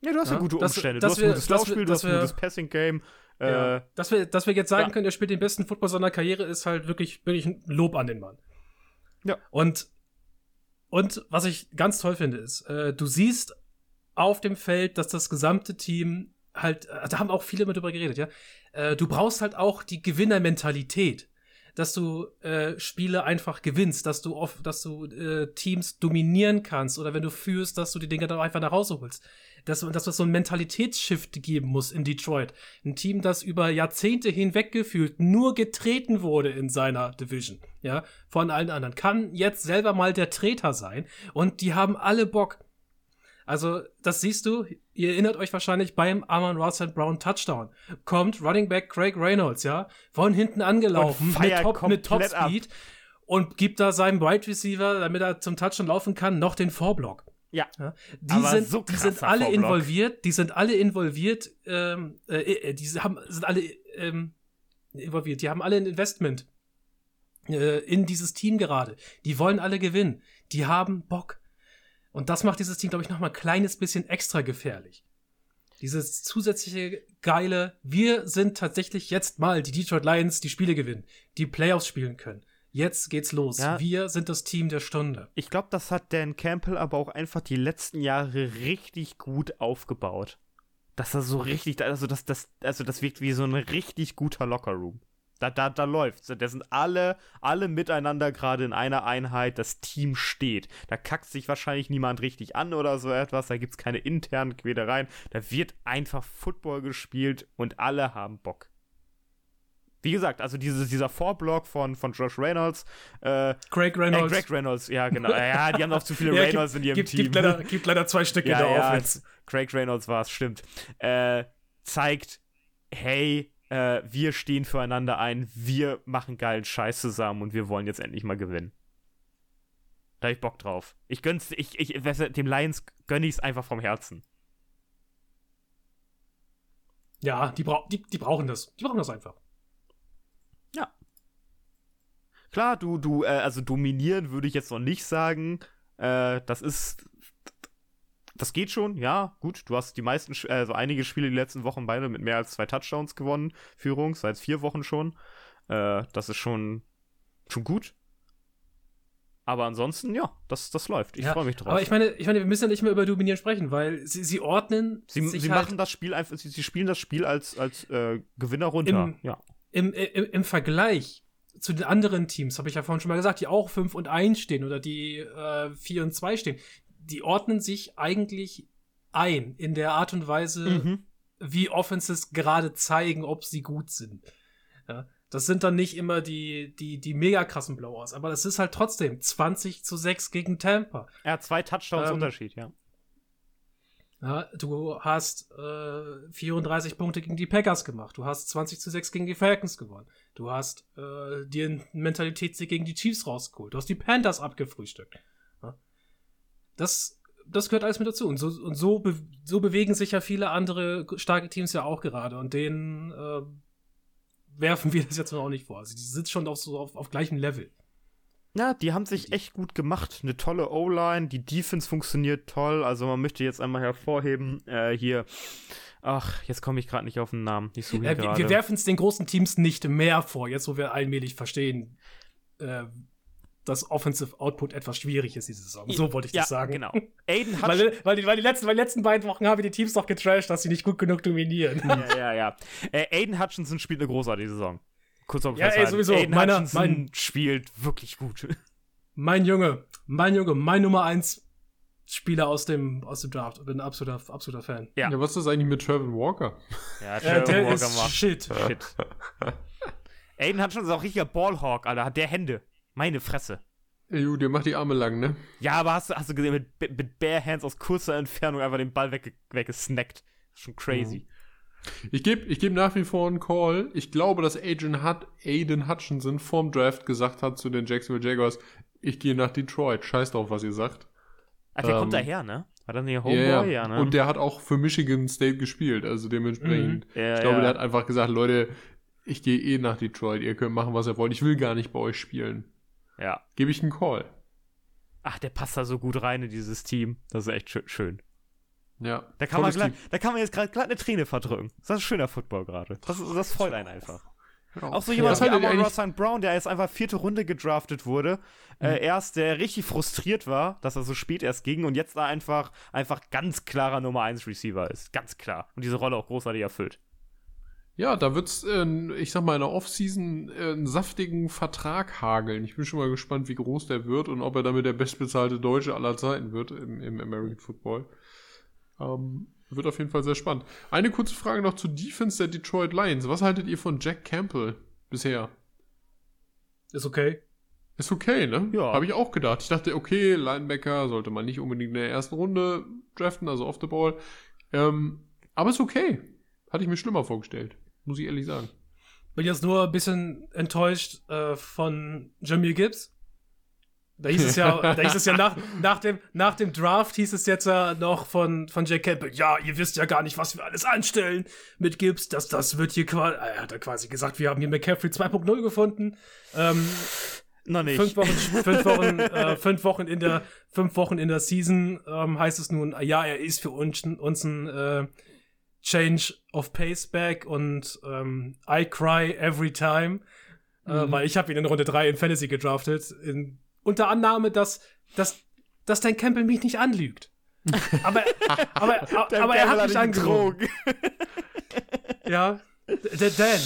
Ja, du hast ja, ja gute Umstände. Das, du hast ein gutes Laufspiel, du hast ein gutes Passing-Game. Ja, äh, dass, wir, dass wir jetzt sagen ja. können, er spielt den besten Football seiner Karriere, ist halt wirklich, wirklich ein Lob an den Mann. Ja. Und, und was ich ganz toll finde, ist, äh, du siehst auf dem Feld, dass das gesamte Team halt, äh, da haben auch viele mit drüber geredet, ja. Äh, du brauchst halt auch die Gewinnermentalität dass du äh, Spiele einfach gewinnst, dass du oft, dass du äh, Teams dominieren kannst oder wenn du führst, dass du die Dinger dann einfach nach Hause holst dass, dass es so einen Mentalitätsshift geben muss in Detroit. Ein Team, das über Jahrzehnte hinweg gefühlt nur getreten wurde in seiner Division, ja, von allen anderen, kann jetzt selber mal der Treter sein und die haben alle Bock. Also, das siehst du, ihr erinnert euch wahrscheinlich beim Amon Russell Brown Touchdown. Kommt Running Back Craig Reynolds, ja, von hinten angelaufen mit Top, mit Top Speed ab. und gibt da seinem Wide Receiver, damit er zum Touchdown laufen kann, noch den Vorblock. Ja. ja. Die, sind, so die sind alle Vorblock. involviert, die sind alle involviert, ähm, äh, äh, die haben, sind alle ähm, involviert, die haben alle ein Investment äh, in dieses Team gerade. Die wollen alle gewinnen. Die haben Bock. Und das macht dieses Team, glaube ich, noch mal ein kleines bisschen extra gefährlich. Dieses zusätzliche geile, wir sind tatsächlich jetzt mal die Detroit Lions, die Spiele gewinnen, die Playoffs spielen können. Jetzt geht's los. Ja. Wir sind das Team der Stunde. Ich glaube, das hat Dan Campbell aber auch einfach die letzten Jahre richtig gut aufgebaut. Dass er so richtig, also das, das, also das wirkt wie so ein richtig guter Lockerroom. Da, da, da läuft's. Da sind alle, alle miteinander gerade in einer Einheit. Das Team steht. Da kackt sich wahrscheinlich niemand richtig an oder so etwas. Da gibt's keine internen Quälereien. Da wird einfach Football gespielt und alle haben Bock. Wie gesagt, also diese, dieser Vorblock von, von Josh Reynolds. Äh, Craig Reynolds. Äh, Greg Reynolds, ja, genau. ja, die haben auch zu viele ja, Reynolds gibt, in ihrem gibt, Team. Gibt leider, gibt leider zwei Stück ja, der ja, Offense. Craig Reynolds war es, stimmt. Äh, zeigt, hey, äh, wir stehen füreinander ein, wir machen geilen Scheiß zusammen und wir wollen jetzt endlich mal gewinnen. Da hab ich Bock drauf. Ich gönn's, ich, ich, dem Lions gönn ich's einfach vom Herzen. Ja, die, bra die, die brauchen das. Die brauchen das einfach. Klar, du, du, äh, also dominieren würde ich jetzt noch nicht sagen. Äh, das ist, das geht schon, ja, gut. Du hast die meisten, also einige Spiele die letzten Wochen beide mit mehr als zwei Touchdowns gewonnen, Führung, seit vier Wochen schon. Äh, das ist schon, schon gut. Aber ansonsten, ja, das, das läuft. Ich Ja, freue mich drauf. Aber ich meine, ich meine, wir müssen ja nicht mehr über Dominieren sprechen, weil sie, sie ordnen sie sich sie halt machen das Spiel einfach, sie, sie spielen das Spiel als, als äh, Gewinner runter. Im- ja. im, im, im Vergleich zu den anderen Teams, habe ich ja vorhin schon mal gesagt, die auch 5 und 1 stehen oder die äh, 4 und 2 stehen, die ordnen sich eigentlich ein in der Art und Weise, Mhm. wie Offenses gerade zeigen, ob sie gut sind. Ja, das sind dann nicht immer die, die, die mega krassen Blowouts, aber das ist halt trotzdem 20 zu 6 gegen Tampa. Hat zwei Touchdowns Ähm, Unterschied, ja. Ja, du hast äh, 34 Punkte gegen die Packers gemacht. Du hast 20 zu 6 gegen die Falcons gewonnen. Du hast äh, dir einen Mentalitätssieg gegen die Chiefs rausgeholt. Du hast die Panthers abgefrühstückt. Das, das gehört alles mit dazu. Und so, und so, be so bewegen sich ja viele andere starke Teams ja auch gerade. Und denen äh, werfen wir das jetzt auch nicht vor. Also die sind schon auf, so auf, auf gleichem Level. Ja, die haben sich echt gut gemacht. Eine tolle O-Line, die Defense funktioniert toll. Also man möchte jetzt einmal hervorheben, äh, hier, ach, jetzt komme ich gerade nicht auf den Namen. Ich suche Äh, wir, wir werfen es den großen Teams nicht mehr vor, jetzt wo wir allmählich verstehen, äh, dass Offensive Output etwas schwierig ist diese Saison. So wollte ich ja, das sagen. genau. Aiden Hutch Weil, weil, die, weil, die letzten, weil die letzten beiden Wochen haben wir die Teams doch getrashed, dass sie nicht gut genug dominieren. ja, ja, ja. Äh, Aiden Hutchinson spielt eine großartige Saison. Kurz auf Ja, ey, sowieso. Aiden Meiner- Hutchinson mein- spielt wirklich gut. mein Junge, mein Junge, mein Nummer 1 Spieler aus dem, aus dem Draft. Bin ein absoluter, absoluter Fan. Ja. Ja, was ist eigentlich mit Trevor Walker? Ja, Trevor der Walker ist macht shit. Shit. Aiden Hutchinson ist auch richtiger Ballhawk, Alter. Hat der Hände. Meine Fresse. Ey, du, der macht die Arme lang, ne? Ja, aber hast du, hast du gesehen, mit, mit Bare Hands aus kurzer Entfernung einfach den Ball wegge weggesnackt. Das ist schon crazy. Ich gebe ich geb nach wie vor einen Call. Ich glaube, dass Aiden, Hut, Aiden Hutchinson vorm Draft gesagt hat zu den Jacksonville Jaguars, ich gehe nach Detroit. Scheiß drauf, was ihr sagt. Ach, der Ähm, kommt daher, ne? War nicht Ja, Homeboy? Ja, ne? Und der hat auch für Michigan State gespielt, also dementsprechend. Ja, ich glaube, ja. der hat einfach gesagt, Leute, ich gehe eh nach Detroit, ihr könnt machen, was ihr wollt. Ich will gar nicht bei euch spielen. Ja. Gebe ich einen Call. Ach, der passt da so gut rein in dieses Team. Das ist echt schö- schön. Ja. Da kann, man gleich, da kann man jetzt gerade eine Träne verdrücken. Das ist schöner Football gerade. Das, das freut einen einfach. Ja. Auch so jemand Was wie Amon Ross St. Brown, der jetzt einfach vierte Runde gedraftet wurde. Äh, erst, der richtig frustriert war, dass er so spät erst ging und jetzt da einfach, einfach ganz klarer Nummer 1 Receiver ist. Ganz klar. Und diese Rolle auch großartig erfüllt. Ja, da wird's, äh, ich sag mal, in der Offseason äh, einen saftigen Vertrag hageln. Ich bin schon mal gespannt, wie groß der wird und ob er damit der bestbezahlte Deutsche aller Zeiten wird im, im American Football. Ähm, wird auf jeden Fall sehr spannend. Eine kurze Frage noch zur Defense der Detroit Lions. Was haltet ihr von Jack Campbell bisher? Ist okay. Ist okay, ne? Ja. Habe ich auch gedacht. Ich dachte, okay, Linebacker sollte man nicht unbedingt in der ersten Runde draften, also off the ball. Ähm, aber ist okay. Hatte ich mir schlimmer vorgestellt. Muss ich ehrlich sagen. Bin jetzt nur ein bisschen enttäuscht äh, von Jamir Gibbs. Da hieß es ja, da hieß es ja nach, nach, dem, nach dem Draft hieß es jetzt ja noch von, von Jack Campbell, ja, ihr wisst ja gar nicht, was wir alles anstellen mit Gibbs. Das, das wird hier quasi, er hat er quasi gesagt, wir haben hier McCaffrey 2.0 gefunden. Ähm, Noch nicht. fünf Wochen, fünf Wochen, äh, fünf Wochen in der, fünf Wochen in der Season ähm, heißt es nun, ja, er ist für uns, uns ein äh, Change of Pace back und ähm, I cry every time, äh, weil ich habe ihn in Runde 3 in Fantasy gedraftet, in, unter Annahme, dass, dass, dass Dan Campbell mich nicht anlügt. aber, aber, aber, aber er hat mich angelogen. Ja, der Dan.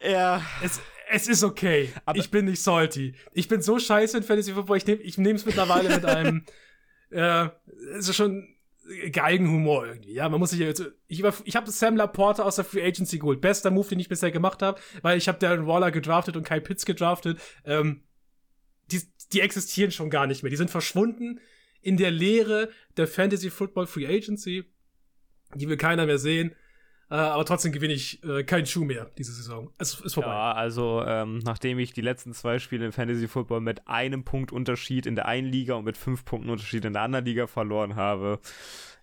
Ja. Es, es ist okay. Aber- ich bin nicht salty. Ich bin so scheiße in Fantasy Football. Ich nehme ich es mittlerweile mit einem. Äh, es ist schon Geigenhumor irgendwie. Ja, man muss sich jetzt. Ich, über- ich habe Sam Laporta aus der Free Agency geholt. Bester Move, den ich bisher gemacht habe, weil ich habe Darren Waller gedraftet und Kai Pitts gedraftet. Ähm, die, die existieren schon gar nicht mehr. Die sind verschwunden in der Leere der Fantasy Football Free Agency. Die will keiner mehr sehen. Äh, aber trotzdem gewinne ich äh, keinen Schuh mehr diese Saison. Es ist vorbei. Ja, also ähm, nachdem ich die letzten zwei Spiele im Fantasy Football mit einem Punkt Unterschied in der einen Liga und mit fünf Punkten Unterschied in der anderen Liga verloren habe.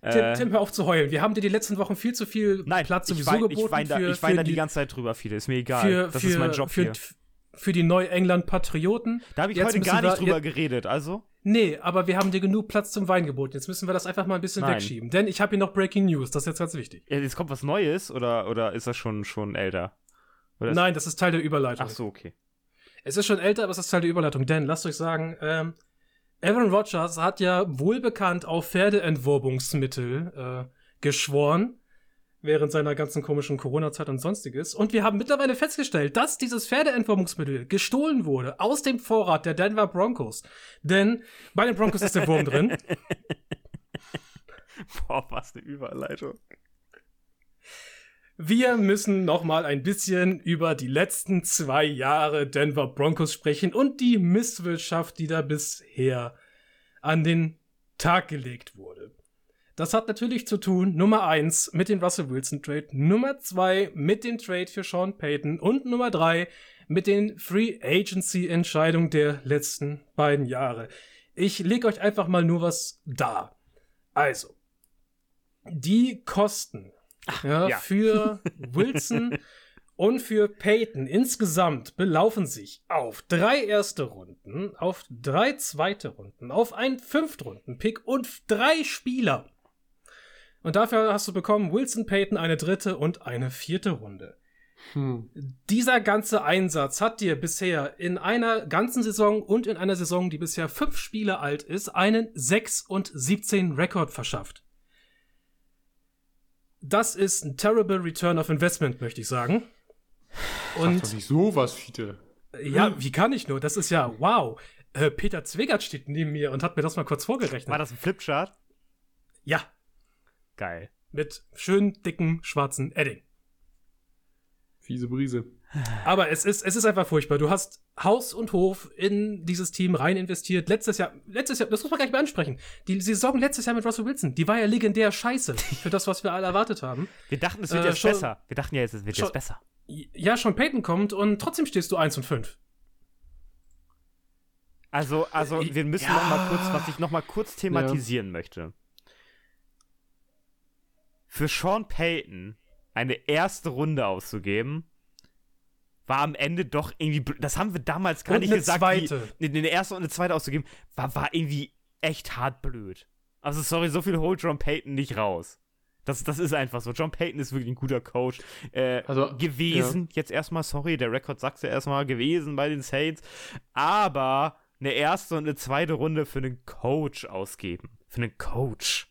Tim, Äh, Tim, hör auf zu heulen. Wir haben dir die letzten Wochen viel zu viel nein, Platz ich sowieso wein, geboten ich wein da, für, ich wein da die die, ganze Zeit drüber, viele. Ist mir egal. für, das für, ist mein Job für, hier. für die Neu-England-Patrioten. Da habe ich Jetzt heute gar wir- nicht drüber jetzt- geredet, also. Nee, aber wir haben dir genug Platz zum Wein geboten. Jetzt müssen wir das einfach mal ein bisschen Nein. wegschieben. Denn ich habe hier noch Breaking News. Das ist jetzt ganz wichtig. Ja, Jetzt kommt was Neues oder, oder ist das schon, schon älter? Nein, das ist Teil der Überleitung. Ach so, okay. Es ist schon älter, aber es ist Teil der Überleitung. Denn, lasst euch sagen, ähm, Aaron Rodgers hat ja wohlbekannt auf Pferdeentwurbungsmittel äh, geschworen. Während seiner ganzen komischen Corona-Zeit und sonstiges. Und wir haben mittlerweile festgestellt, dass dieses Pferdeentwurmungsmittel gestohlen wurde aus dem Vorrat der Denver Broncos. Denn bei den Broncos ist der Wurm drin. Boah, was eine Überleitung. Wir müssen noch mal ein bisschen über die letzten zwei Jahre Denver Broncos sprechen und die Misswirtschaft, die da bisher an den Tag gelegt wurde. Das hat natürlich zu tun, Nummer eins mit dem Russell Wilson Trade, Nummer zwei mit dem Trade für Sean Payton und Nummer drei mit den Free Agency Entscheidungen der letzten beiden Jahre. Ich lege euch einfach mal nur was da. Also, die Kosten ja, ja. für Wilson und für Peyton insgesamt belaufen sich auf drei erste Runden, auf drei zweite Runden, auf einen Fünftrunden-Pick und drei Spieler. Und dafür hast du bekommen Wilson Peyton eine dritte und eine vierte Runde. Hm. Dieser ganze Einsatz hat dir bisher in einer ganzen Saison und in einer Saison, die bisher fünf Spiele alt ist, einen 6 und 17 Rekord verschafft. Das ist ein terrible Return of Investment, möchte ich sagen. Sag Und doch nicht sowas, Fiete. ja, wie kann ich nur? Das ist ja wow. Äh, Peter Zwegert steht neben mir und hat mir das mal kurz vorgerechnet. War das ein Flipchart? Ja, Geil. mit schön dicken schwarzen Edding. Fiese Brise. Aber es ist, es ist einfach furchtbar. Du hast Haus und Hof in dieses Team rein investiert. Letztes Jahr, letztes Jahr, das muss man gar nicht mehr ansprechen. Die Saison letztes Jahr mit Russell Wilson, die war ja legendär scheiße für das, was wir alle erwartet haben. Wir dachten, es wird Äh, jetzt schon- besser. Wir dachten ja, jetzt, es wird schon- jetzt besser. Ja, schon Peyton kommt und trotzdem stehst du 1 und 5. Also, also Äh, wir müssen ja. noch mal kurz, was ich noch mal kurz thematisieren möchte. Für Sean Payton eine erste Runde auszugeben, war am Ende doch irgendwie, das haben wir damals gar Und nicht eine gesagt, zweite. Wie, eine erste und eine zweite auszugeben, war, war irgendwie echt hart blöd. Also sorry, so viel holt John Payton nicht raus. Das, das ist einfach so. John Payton ist wirklich ein guter Coach. Äh, Also, gewesen, jetzt erstmal, sorry, der Rekord sagt ja erstmal, gewesen bei den Saints. Aber eine erste und eine zweite Runde für einen Coach ausgeben. Für einen Coach.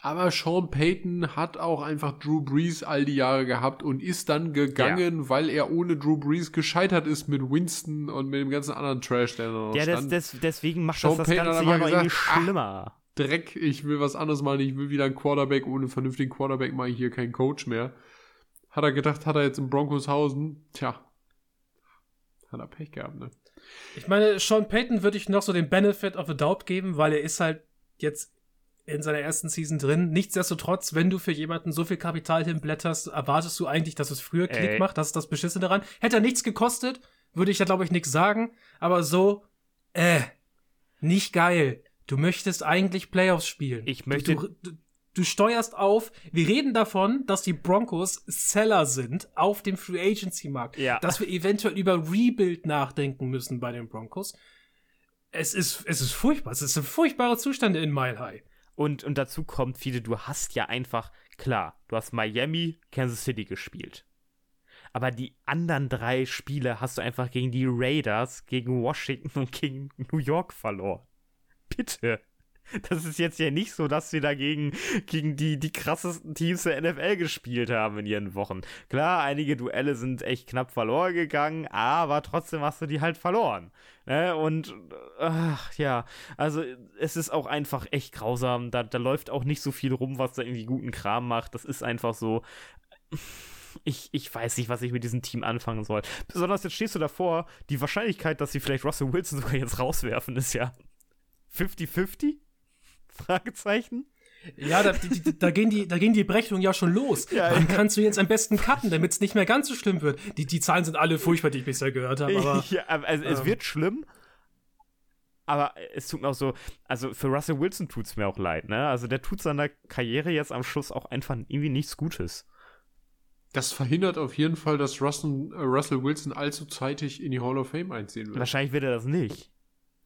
Aber Sean Payton hat auch einfach Drew Brees all die Jahre gehabt und ist dann gegangen, weil er ohne Drew Brees gescheitert ist mit Winston und mit dem ganzen anderen Trash, der noch Ja, stand. das, deswegen macht Sean das das Payton Ganze ja aber noch irgendwie gesagt, ah, schlimmer. Dreck, ich will was anderes machen, ich will wieder einen Quarterback, ohne einen vernünftigen Quarterback mache ich hier keinen Coach mehr. Hat er gedacht, hat er jetzt in Broncoshausen, tja, hat er Pech gehabt, ne? Ich meine, Sean Payton würde ich noch so den Benefit of a Doubt geben, weil er ist halt jetzt in seiner ersten Season drin. Nichtsdestotrotz, wenn du für jemanden so viel Kapital hinblätterst, erwartest du eigentlich, dass es früher Klick Ey. macht. Das ist das Beschissene daran. Hätte er nichts gekostet, würde ich da, glaube ich, nichts sagen. Aber so, äh, nicht geil. Du möchtest eigentlich Playoffs spielen. Ich möchte- Du, du, du steuerst auf. Wir reden davon, dass die Broncos Seller sind auf dem Free Agency Markt. Ja. Dass wir eventuell über Rebuild nachdenken müssen bei den Broncos. Es ist, es ist furchtbar. Es sind furchtbare Zustände in Mile High. Und, und dazu kommt, viele, du hast ja einfach, klar, du hast Miami, Kansas City gespielt. Aber die anderen drei Spiele hast du einfach gegen die Raiders, gegen Washington und gegen New York verloren. Bitte. Das ist jetzt ja nicht so, dass wir dagegen gegen die, die krassesten Teams der NFL gespielt haben in ihren Wochen. Klar, einige Duelle sind echt knapp verloren gegangen, aber trotzdem hast du die halt verloren. Ne? Und ach ja, also es ist auch einfach echt grausam. Da, da läuft auch nicht so viel rum, was da irgendwie guten Kram macht. Das ist einfach so. Ich, ich weiß nicht, was ich mit diesem Team anfangen soll. Besonders jetzt stehst du davor, die Wahrscheinlichkeit, dass sie vielleicht Russell Wilson sogar jetzt rauswerfen, ist ja 50-50? Fragezeichen? Ja, da, die, die, da, gehen die, da gehen die Berechnungen ja schon los. Ja, Wann ja. kannst du jetzt am besten cutten, damit es nicht mehr ganz so schlimm wird? Die, die Zahlen sind alle furchtbar, die ich bisher gehört habe. Aber ja, also es ähm, wird schlimm. Aber es tut mir auch so, also für Russell Wilson tut es mir auch leid, ne? Also der tut seiner Karriere jetzt am Schluss auch einfach irgendwie nichts Gutes. Das verhindert auf jeden Fall, dass Russell, äh, Russell Wilson allzu zeitig in die Hall of Fame einziehen wird. Wahrscheinlich wird er das nicht.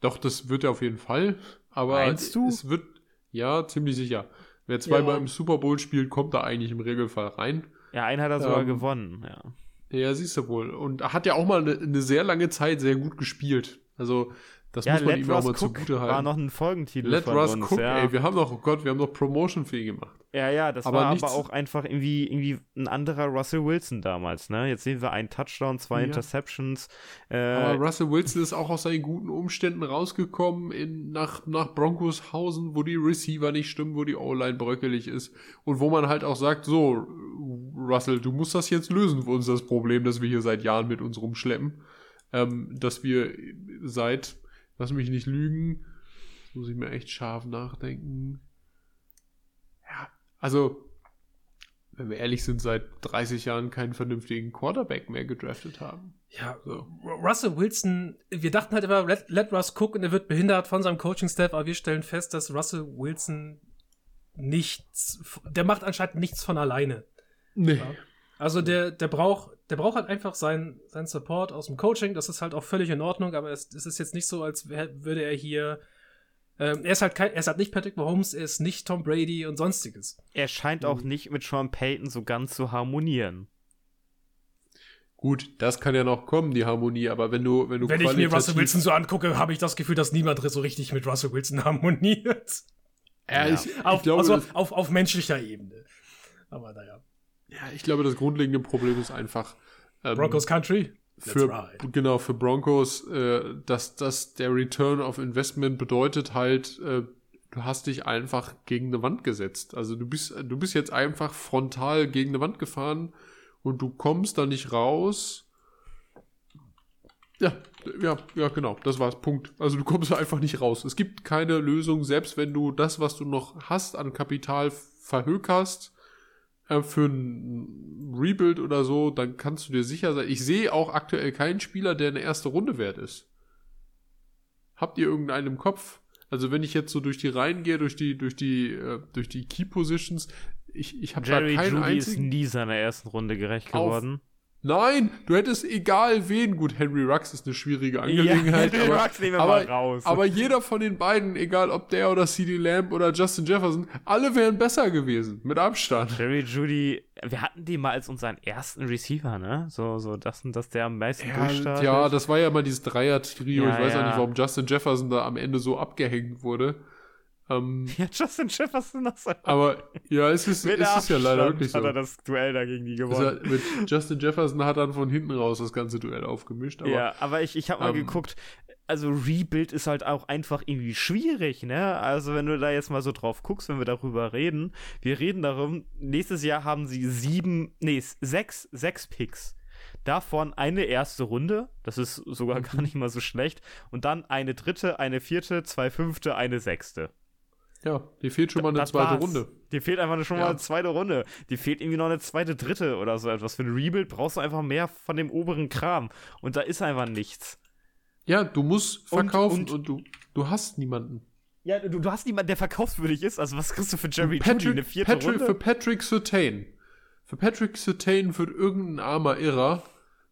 Doch, das wird er auf jeden Fall. Aber Meinst du? es wird, ja, ziemlich sicher. Wer zweimal Ja. im Super Bowl spielt, kommt da eigentlich im Regelfall rein. Ja, einen hat er sogar Ähm, gewonnen, ja. Ja, siehst du wohl. Und hat ja auch mal eine, eine sehr lange Zeit sehr gut gespielt. Also, das Ja, muss man Let ihm auch Russ mal Cook zugute war halten. noch ein Folgentitel Let von Russ uns, Cook, ja. ey, wir haben noch, oh Gott, wir haben noch Promotion für ihn gemacht. Ja, ja, das Aber war nichts- aber auch einfach irgendwie, irgendwie ein anderer Russell Wilson damals, ne? Jetzt sehen wir einen Touchdown, zwei Ja. Interceptions. Äh, Aber Russell Wilson ist auch aus seinen guten Umständen rausgekommen in, nach, nach Broncoshausen, wo die Receiver nicht stimmen, wo die O-Line bröckelig ist und wo man halt auch sagt, so, Russell, du musst das jetzt lösen für uns, das Problem, das wir hier seit Jahren mit uns rumschleppen. Ähm, dass wir seit, lass mich nicht lügen, jetzt muss ich mir echt scharf nachdenken. Ja, also, wenn wir ehrlich sind, seit 30 Jahren keinen vernünftigen Quarterback mehr gedraftet haben. Ja, So. Russell Wilson, wir dachten halt immer, let, let Russ cook und er wird behindert von seinem Coaching-Staff, aber wir stellen fest, dass Russell Wilson nichts, der macht anscheinend nichts von alleine. Nee. Ja. Also der, der braucht, der braucht halt einfach seinen sein Support aus dem Coaching. Das ist halt auch völlig in Ordnung, aber es, es ist jetzt nicht so, als wär, würde er hier. Ähm, er ist halt kein, er ist halt nicht Patrick Mahomes, er ist nicht Tom Brady und sonstiges. er scheint auch nicht mit Sean Payton so ganz zu harmonieren. Gut, das kann ja noch kommen, die Harmonie, aber wenn du, wenn du Wenn ich mir Russell Wilson so angucke, habe ich das Gefühl, dass niemand so richtig mit Russell Wilson harmoniert. Ja, Ja. ich, ich, Auf, glaube, also auf, auf menschlicher Ebene. Aber naja. Ja, ich glaube, das grundlegende Problem ist einfach ähm, Broncos Country? Für, right. genau, für Broncos, äh, dass, dass der Return of Investment bedeutet halt, äh, du hast dich einfach gegen eine Wand gesetzt. Also du bist, du bist jetzt einfach frontal gegen eine Wand gefahren und du kommst da nicht raus. Ja, ja, ja, genau, das war's, Punkt. Also du kommst da einfach nicht raus. Es gibt keine Lösung, selbst wenn du das, was du noch hast an Kapital verhökerst, äh, für ein Rebuild oder so, dann kannst du dir sicher sein. Ich sehe auch aktuell keinen Spieler, der eine erste Runde wert ist. Habt ihr irgendeinen im Kopf? Also wenn ich jetzt so durch die Reihen gehe, durch die, durch die, äh, durch die Key Positions, ich, ich habe da Jerry keinen Judy ist einzigen. nie seiner ersten Runde gerecht geworden. Nein, du hättest egal wen. Gut, Henry Rux ist eine schwierige Angelegenheit. Henry aber, Rux nehmen wir aber, mal raus. aber jeder von den beiden, egal ob der oder CD Lamb oder Justin Jefferson, alle wären besser gewesen. Mit Abstand. Jerry Judy, wir hatten den mal als unseren ersten Receiver, ne? So, so das und das der am meisten Ja, durchstartet. ja, das war ja mal dieses Dreier-Trio. Ja, ich weiß auch ja. nicht, warum Justin Jefferson da am Ende so abgehängt wurde. Ähm, Ja, Justin Jefferson nach seiner aber ja, es ist, es ist ja leider wirklich so. hat er das Duell dagegen nie gewonnen. Also mit Justin Jefferson hat dann von hinten raus das ganze Duell aufgemischt. Aber ja, aber ich, ich habe mal ähm, geguckt, also Rebuild ist halt auch einfach irgendwie schwierig, ne? Also wenn du da jetzt mal so drauf guckst, wenn wir darüber reden, wir reden darum, nächstes Jahr haben sie sieben, nee, sechs, sechs Picks. Davon eine erste Runde, das ist sogar Mhm. gar nicht mal so schlecht, und dann eine dritte, eine vierte, zwei fünfte, eine sechste. Ja, dir fehlt schon mal eine Das zweite war's. Runde. Dir fehlt einfach schon Ja. mal eine zweite Runde. Dir fehlt irgendwie noch eine zweite, dritte oder so etwas. Für ein Rebuild brauchst du einfach mehr von dem oberen Kram. Und da ist einfach nichts. Ja, du musst Und- verkaufen und- und, du, du hast niemanden. Ja, du, du hast niemanden, der verkaufswürdig ist. Also was kriegst du für Jerry Judy? Eine vierte Patrick, Runde? Für Patrick Sertain. Für Patrick Sertain wird irgendein armer Irrer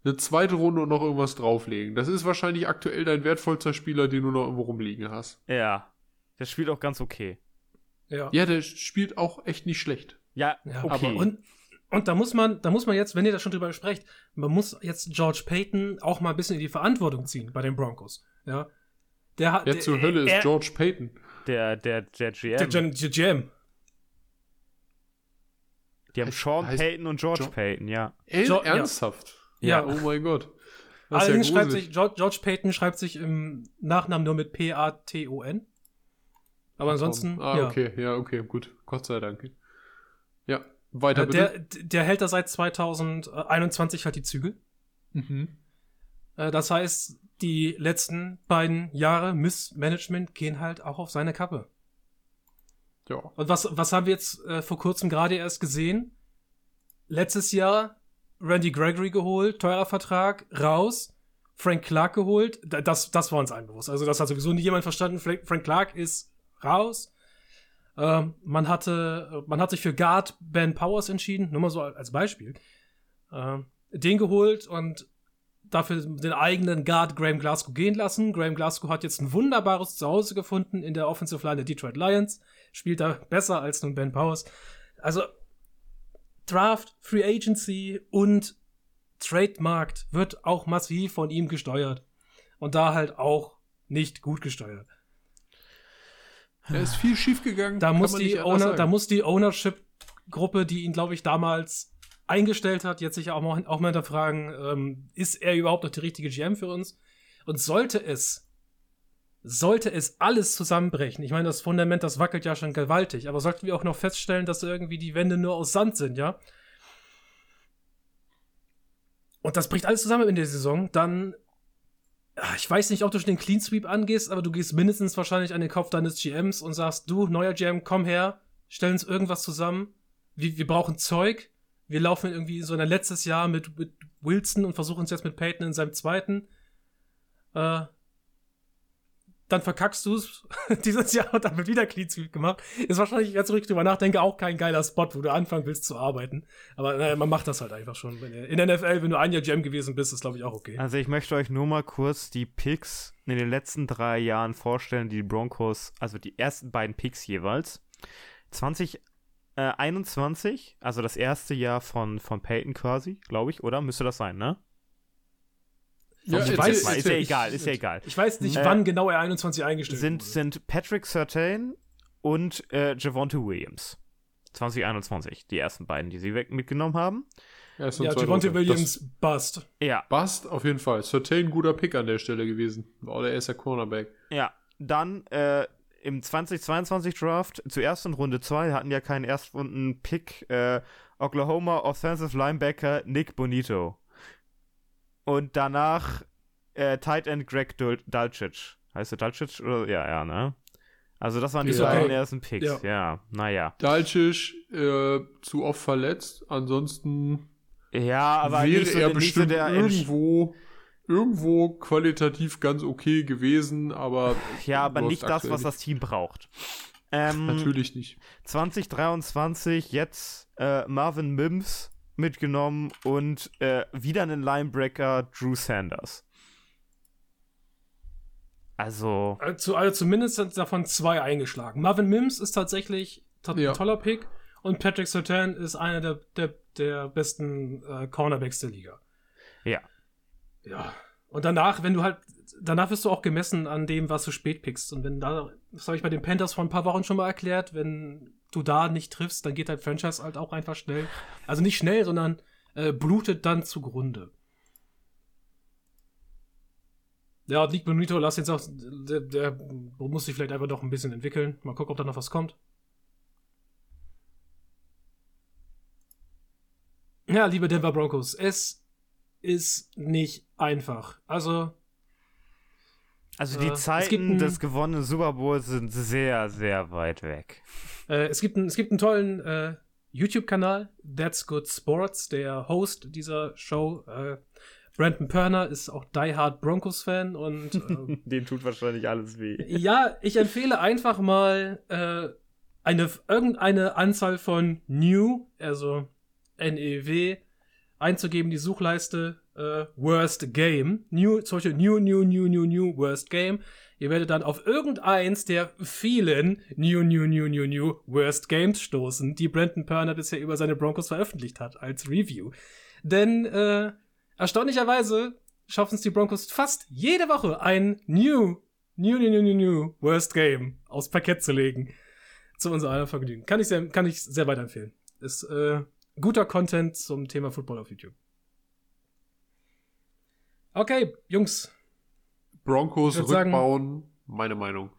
eine zweite Runde und noch irgendwas drauflegen. Das ist wahrscheinlich aktuell dein wertvollster Spieler, den du noch irgendwo rumliegen hast. Ja. Der spielt auch ganz okay. Ja. Ja, der spielt auch echt nicht schlecht. Ja, Ja, okay. aber und, und da muss man, da muss man jetzt, wenn ihr da schon drüber sprecht, man muss jetzt George Payton auch mal ein bisschen in die Verantwortung ziehen bei den Broncos. Ja. Der hat. Wer der, zur Hölle ist er, George Payton? der, der, der GM. Der der GM. die haben heißt- Sean heißt Payton und George Jo- Payton, ja. Ey, Jo- ja. ernsthaft? Ja. Oh mein Gott. Das Allerdings ist ja schreibt sich, George, George Payton schreibt sich im Nachnamen nur mit P-A-T-O-N. Aber ansonsten, Ah, ja. okay, ja, okay, gut. Gott sei Dank. Ja, weiter Äh, bitte. Der, der hält da seit 2021 halt die Zügel. mhm. Äh, Das heißt, die letzten beiden Jahre Missmanagement gehen halt auch auf seine Kappe. Ja. Und was, was haben wir jetzt äh, vor kurzem gerade erst gesehen? Letztes Jahr Randy Gregory geholt, teurer Vertrag, raus. Frank Clark geholt. Da- Das, das war uns allen bewusst. Also, das hat sowieso nie jemand verstanden. Frank Clark ist raus. Ähm, man hatte, man hat sich für Guard Ben Powers entschieden, nur mal so als Beispiel. Ähm, den geholt und dafür den eigenen Guard Graham Glasgow gehen lassen. Graham Glasgow hat jetzt ein wunderbares Zuhause gefunden in der Offensive Line der Detroit Lions. Spielt da besser als nun Ben Powers. Also Draft, Free Agency und Trademarkt wird auch massiv von ihm gesteuert. Und da halt auch nicht gut gesteuert. Da ist viel schiefgegangen. Da muss, die Owner, da muss die Ownership-Gruppe, die ihn, glaube ich, damals eingestellt hat, jetzt sich auch mal, auch mal hinterfragen, ähm, ist er überhaupt noch der richtige GM für uns? Und sollte es, sollte es alles zusammenbrechen, ich meine, das Fundament, das wackelt ja schon gewaltig, aber sollten wir auch noch feststellen, dass irgendwie die Wände nur aus Sand sind, ja? Und das bricht alles zusammen in der Saison, dann ich weiß nicht, ob du schon den Clean Sweep angehst, aber du gehst mindestens wahrscheinlich an den Kopf deines GMs und sagst, du, neuer GM, komm her, stell uns irgendwas zusammen. Wir, wir brauchen Zeug. Wir laufen irgendwie so ein letztes Jahr mit, mit Wilson und versuchen es jetzt mit Peyton in seinem zweiten. Äh, dann verkackst du es dieses Jahr und dann wird wieder Clean gemacht. Ist wahrscheinlich, wenn ich zurück drüber nachdenke, auch kein geiler Spot, wo du anfangen willst zu arbeiten. Aber naja, man macht das halt einfach schon. In der NFL, wenn du ein Jahr Gem gewesen bist, ist glaube ich auch okay. Also ich möchte euch nur mal kurz die Picks in den letzten drei Jahren vorstellen, die Broncos, also die ersten beiden Picks jeweils. 2021, äh, also das erste Jahr von, von Peyton quasi, glaube ich, oder? Müsste das sein, ne? Ja, ich weiß, mal. Ist ja egal, ist ja egal. Ich weiß nicht, äh, wann genau er 21 eingestellt sind, wurde. Sind Patrick Sertain und äh, Javonte Williams. 2021, die ersten beiden, die sie weg mitgenommen haben. Ja, ja Javonte Williams, das, Bust. Ja. Bust auf jeden Fall. Sertain, guter Pick an der Stelle gewesen. War der erste Cornerback. Ja, dann äh, im 2022 Draft, zuerst in Runde 2, hatten ja keinen Erstrunden-Pick, äh, Oklahoma Offensive Linebacker Nick Bonito. Und danach äh, Tight End Greg Dul Dulcich. Heißt der Dulcich? Oder? Ja, ja, ne? Also das waren die beiden ersten Picks, ja. ja. Naja. Dulcich äh, zu oft verletzt, ansonsten ja, aber wäre so, er bestimmt so irgendwo irgendwo qualitativ ganz okay gewesen, aber ja, aber nicht das, was das Team braucht. Ähm, Natürlich nicht. 2023 jetzt äh, Marvin Mims mitgenommen und äh, wieder einen Linebreaker, Drew Sanders. Also. also. Also zumindest sind davon zwei eingeschlagen. Marvin Mims ist tatsächlich ein ja. toller Pick und Patrick Sertan ist einer der, der, der besten äh, Cornerbacks der Liga. Ja. Ja. Und danach, wenn du halt, danach wirst du auch gemessen an dem, was du spät pickst. Und wenn da, das habe ich bei den Panthers vor ein paar Wochen schon mal erklärt, wenn du da nicht triffst, dann geht dein Franchise halt auch einfach schnell. Also nicht schnell, sondern äh, blutet dann zugrunde. Ja, Nick Bonito, lass jetzt auch, der, der muss sich vielleicht einfach noch ein bisschen entwickeln. Mal gucken, ob da noch was kommt. Ja, liebe Denver Broncos, es ist nicht einfach. Also, also die äh, Zeiten des gewonnenen Super Bowls sind sehr, sehr weit weg. Äh, es, gibt ein, es gibt einen tollen äh, YouTube-Kanal, That's Good Sports. Der Host dieser Show, äh, Brandon Perner, ist auch Die Hard Broncos-Fan und äh, dem tut wahrscheinlich alles weh. Ja, ich empfehle einfach mal äh, eine irgendeine Anzahl von New, also NEW, einzugeben, die Suchleiste äh, Worst Game. New, zum Beispiel New, New, New, New, New, Worst Game. Ihr werdet dann auf irgendeins der vielen New, New, New, New, New Worst Games stoßen, die Brandon Perner bisher über seine Broncos veröffentlicht hat als Review. Denn äh, erstaunlicherweise schaffen es die Broncos fast jede Woche ein New, New, New, New, New, New Worst Game aufs Parkett zu legen. Zu unserem Vergnügen. Kann ich sehr, kann ich sehr weiterempfehlen. Ist äh, guter Content zum Thema Football auf YouTube. Okay, Jungs. Broncos rückbauen, sagen, meine Meinung.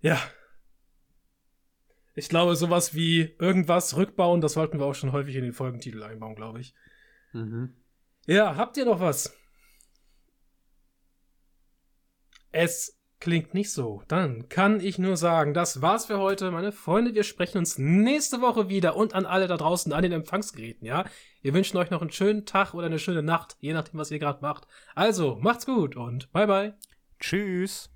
Ja. Ich glaube, sowas wie irgendwas rückbauen, das wollten wir auch schon häufig in den Folgentitel einbauen, glaube ich. Mhm. Ja, habt ihr noch was? Es Klingt nicht so. Dann kann ich nur sagen, das war's für heute, meine Freunde. Wir sprechen uns nächste Woche wieder und an alle da draußen an den Empfangsgeräten, ja? Wir wünschen euch noch einen schönen Tag oder eine schöne Nacht, je nachdem, was ihr gerade macht. Also, macht's gut und bye bye. Tschüss.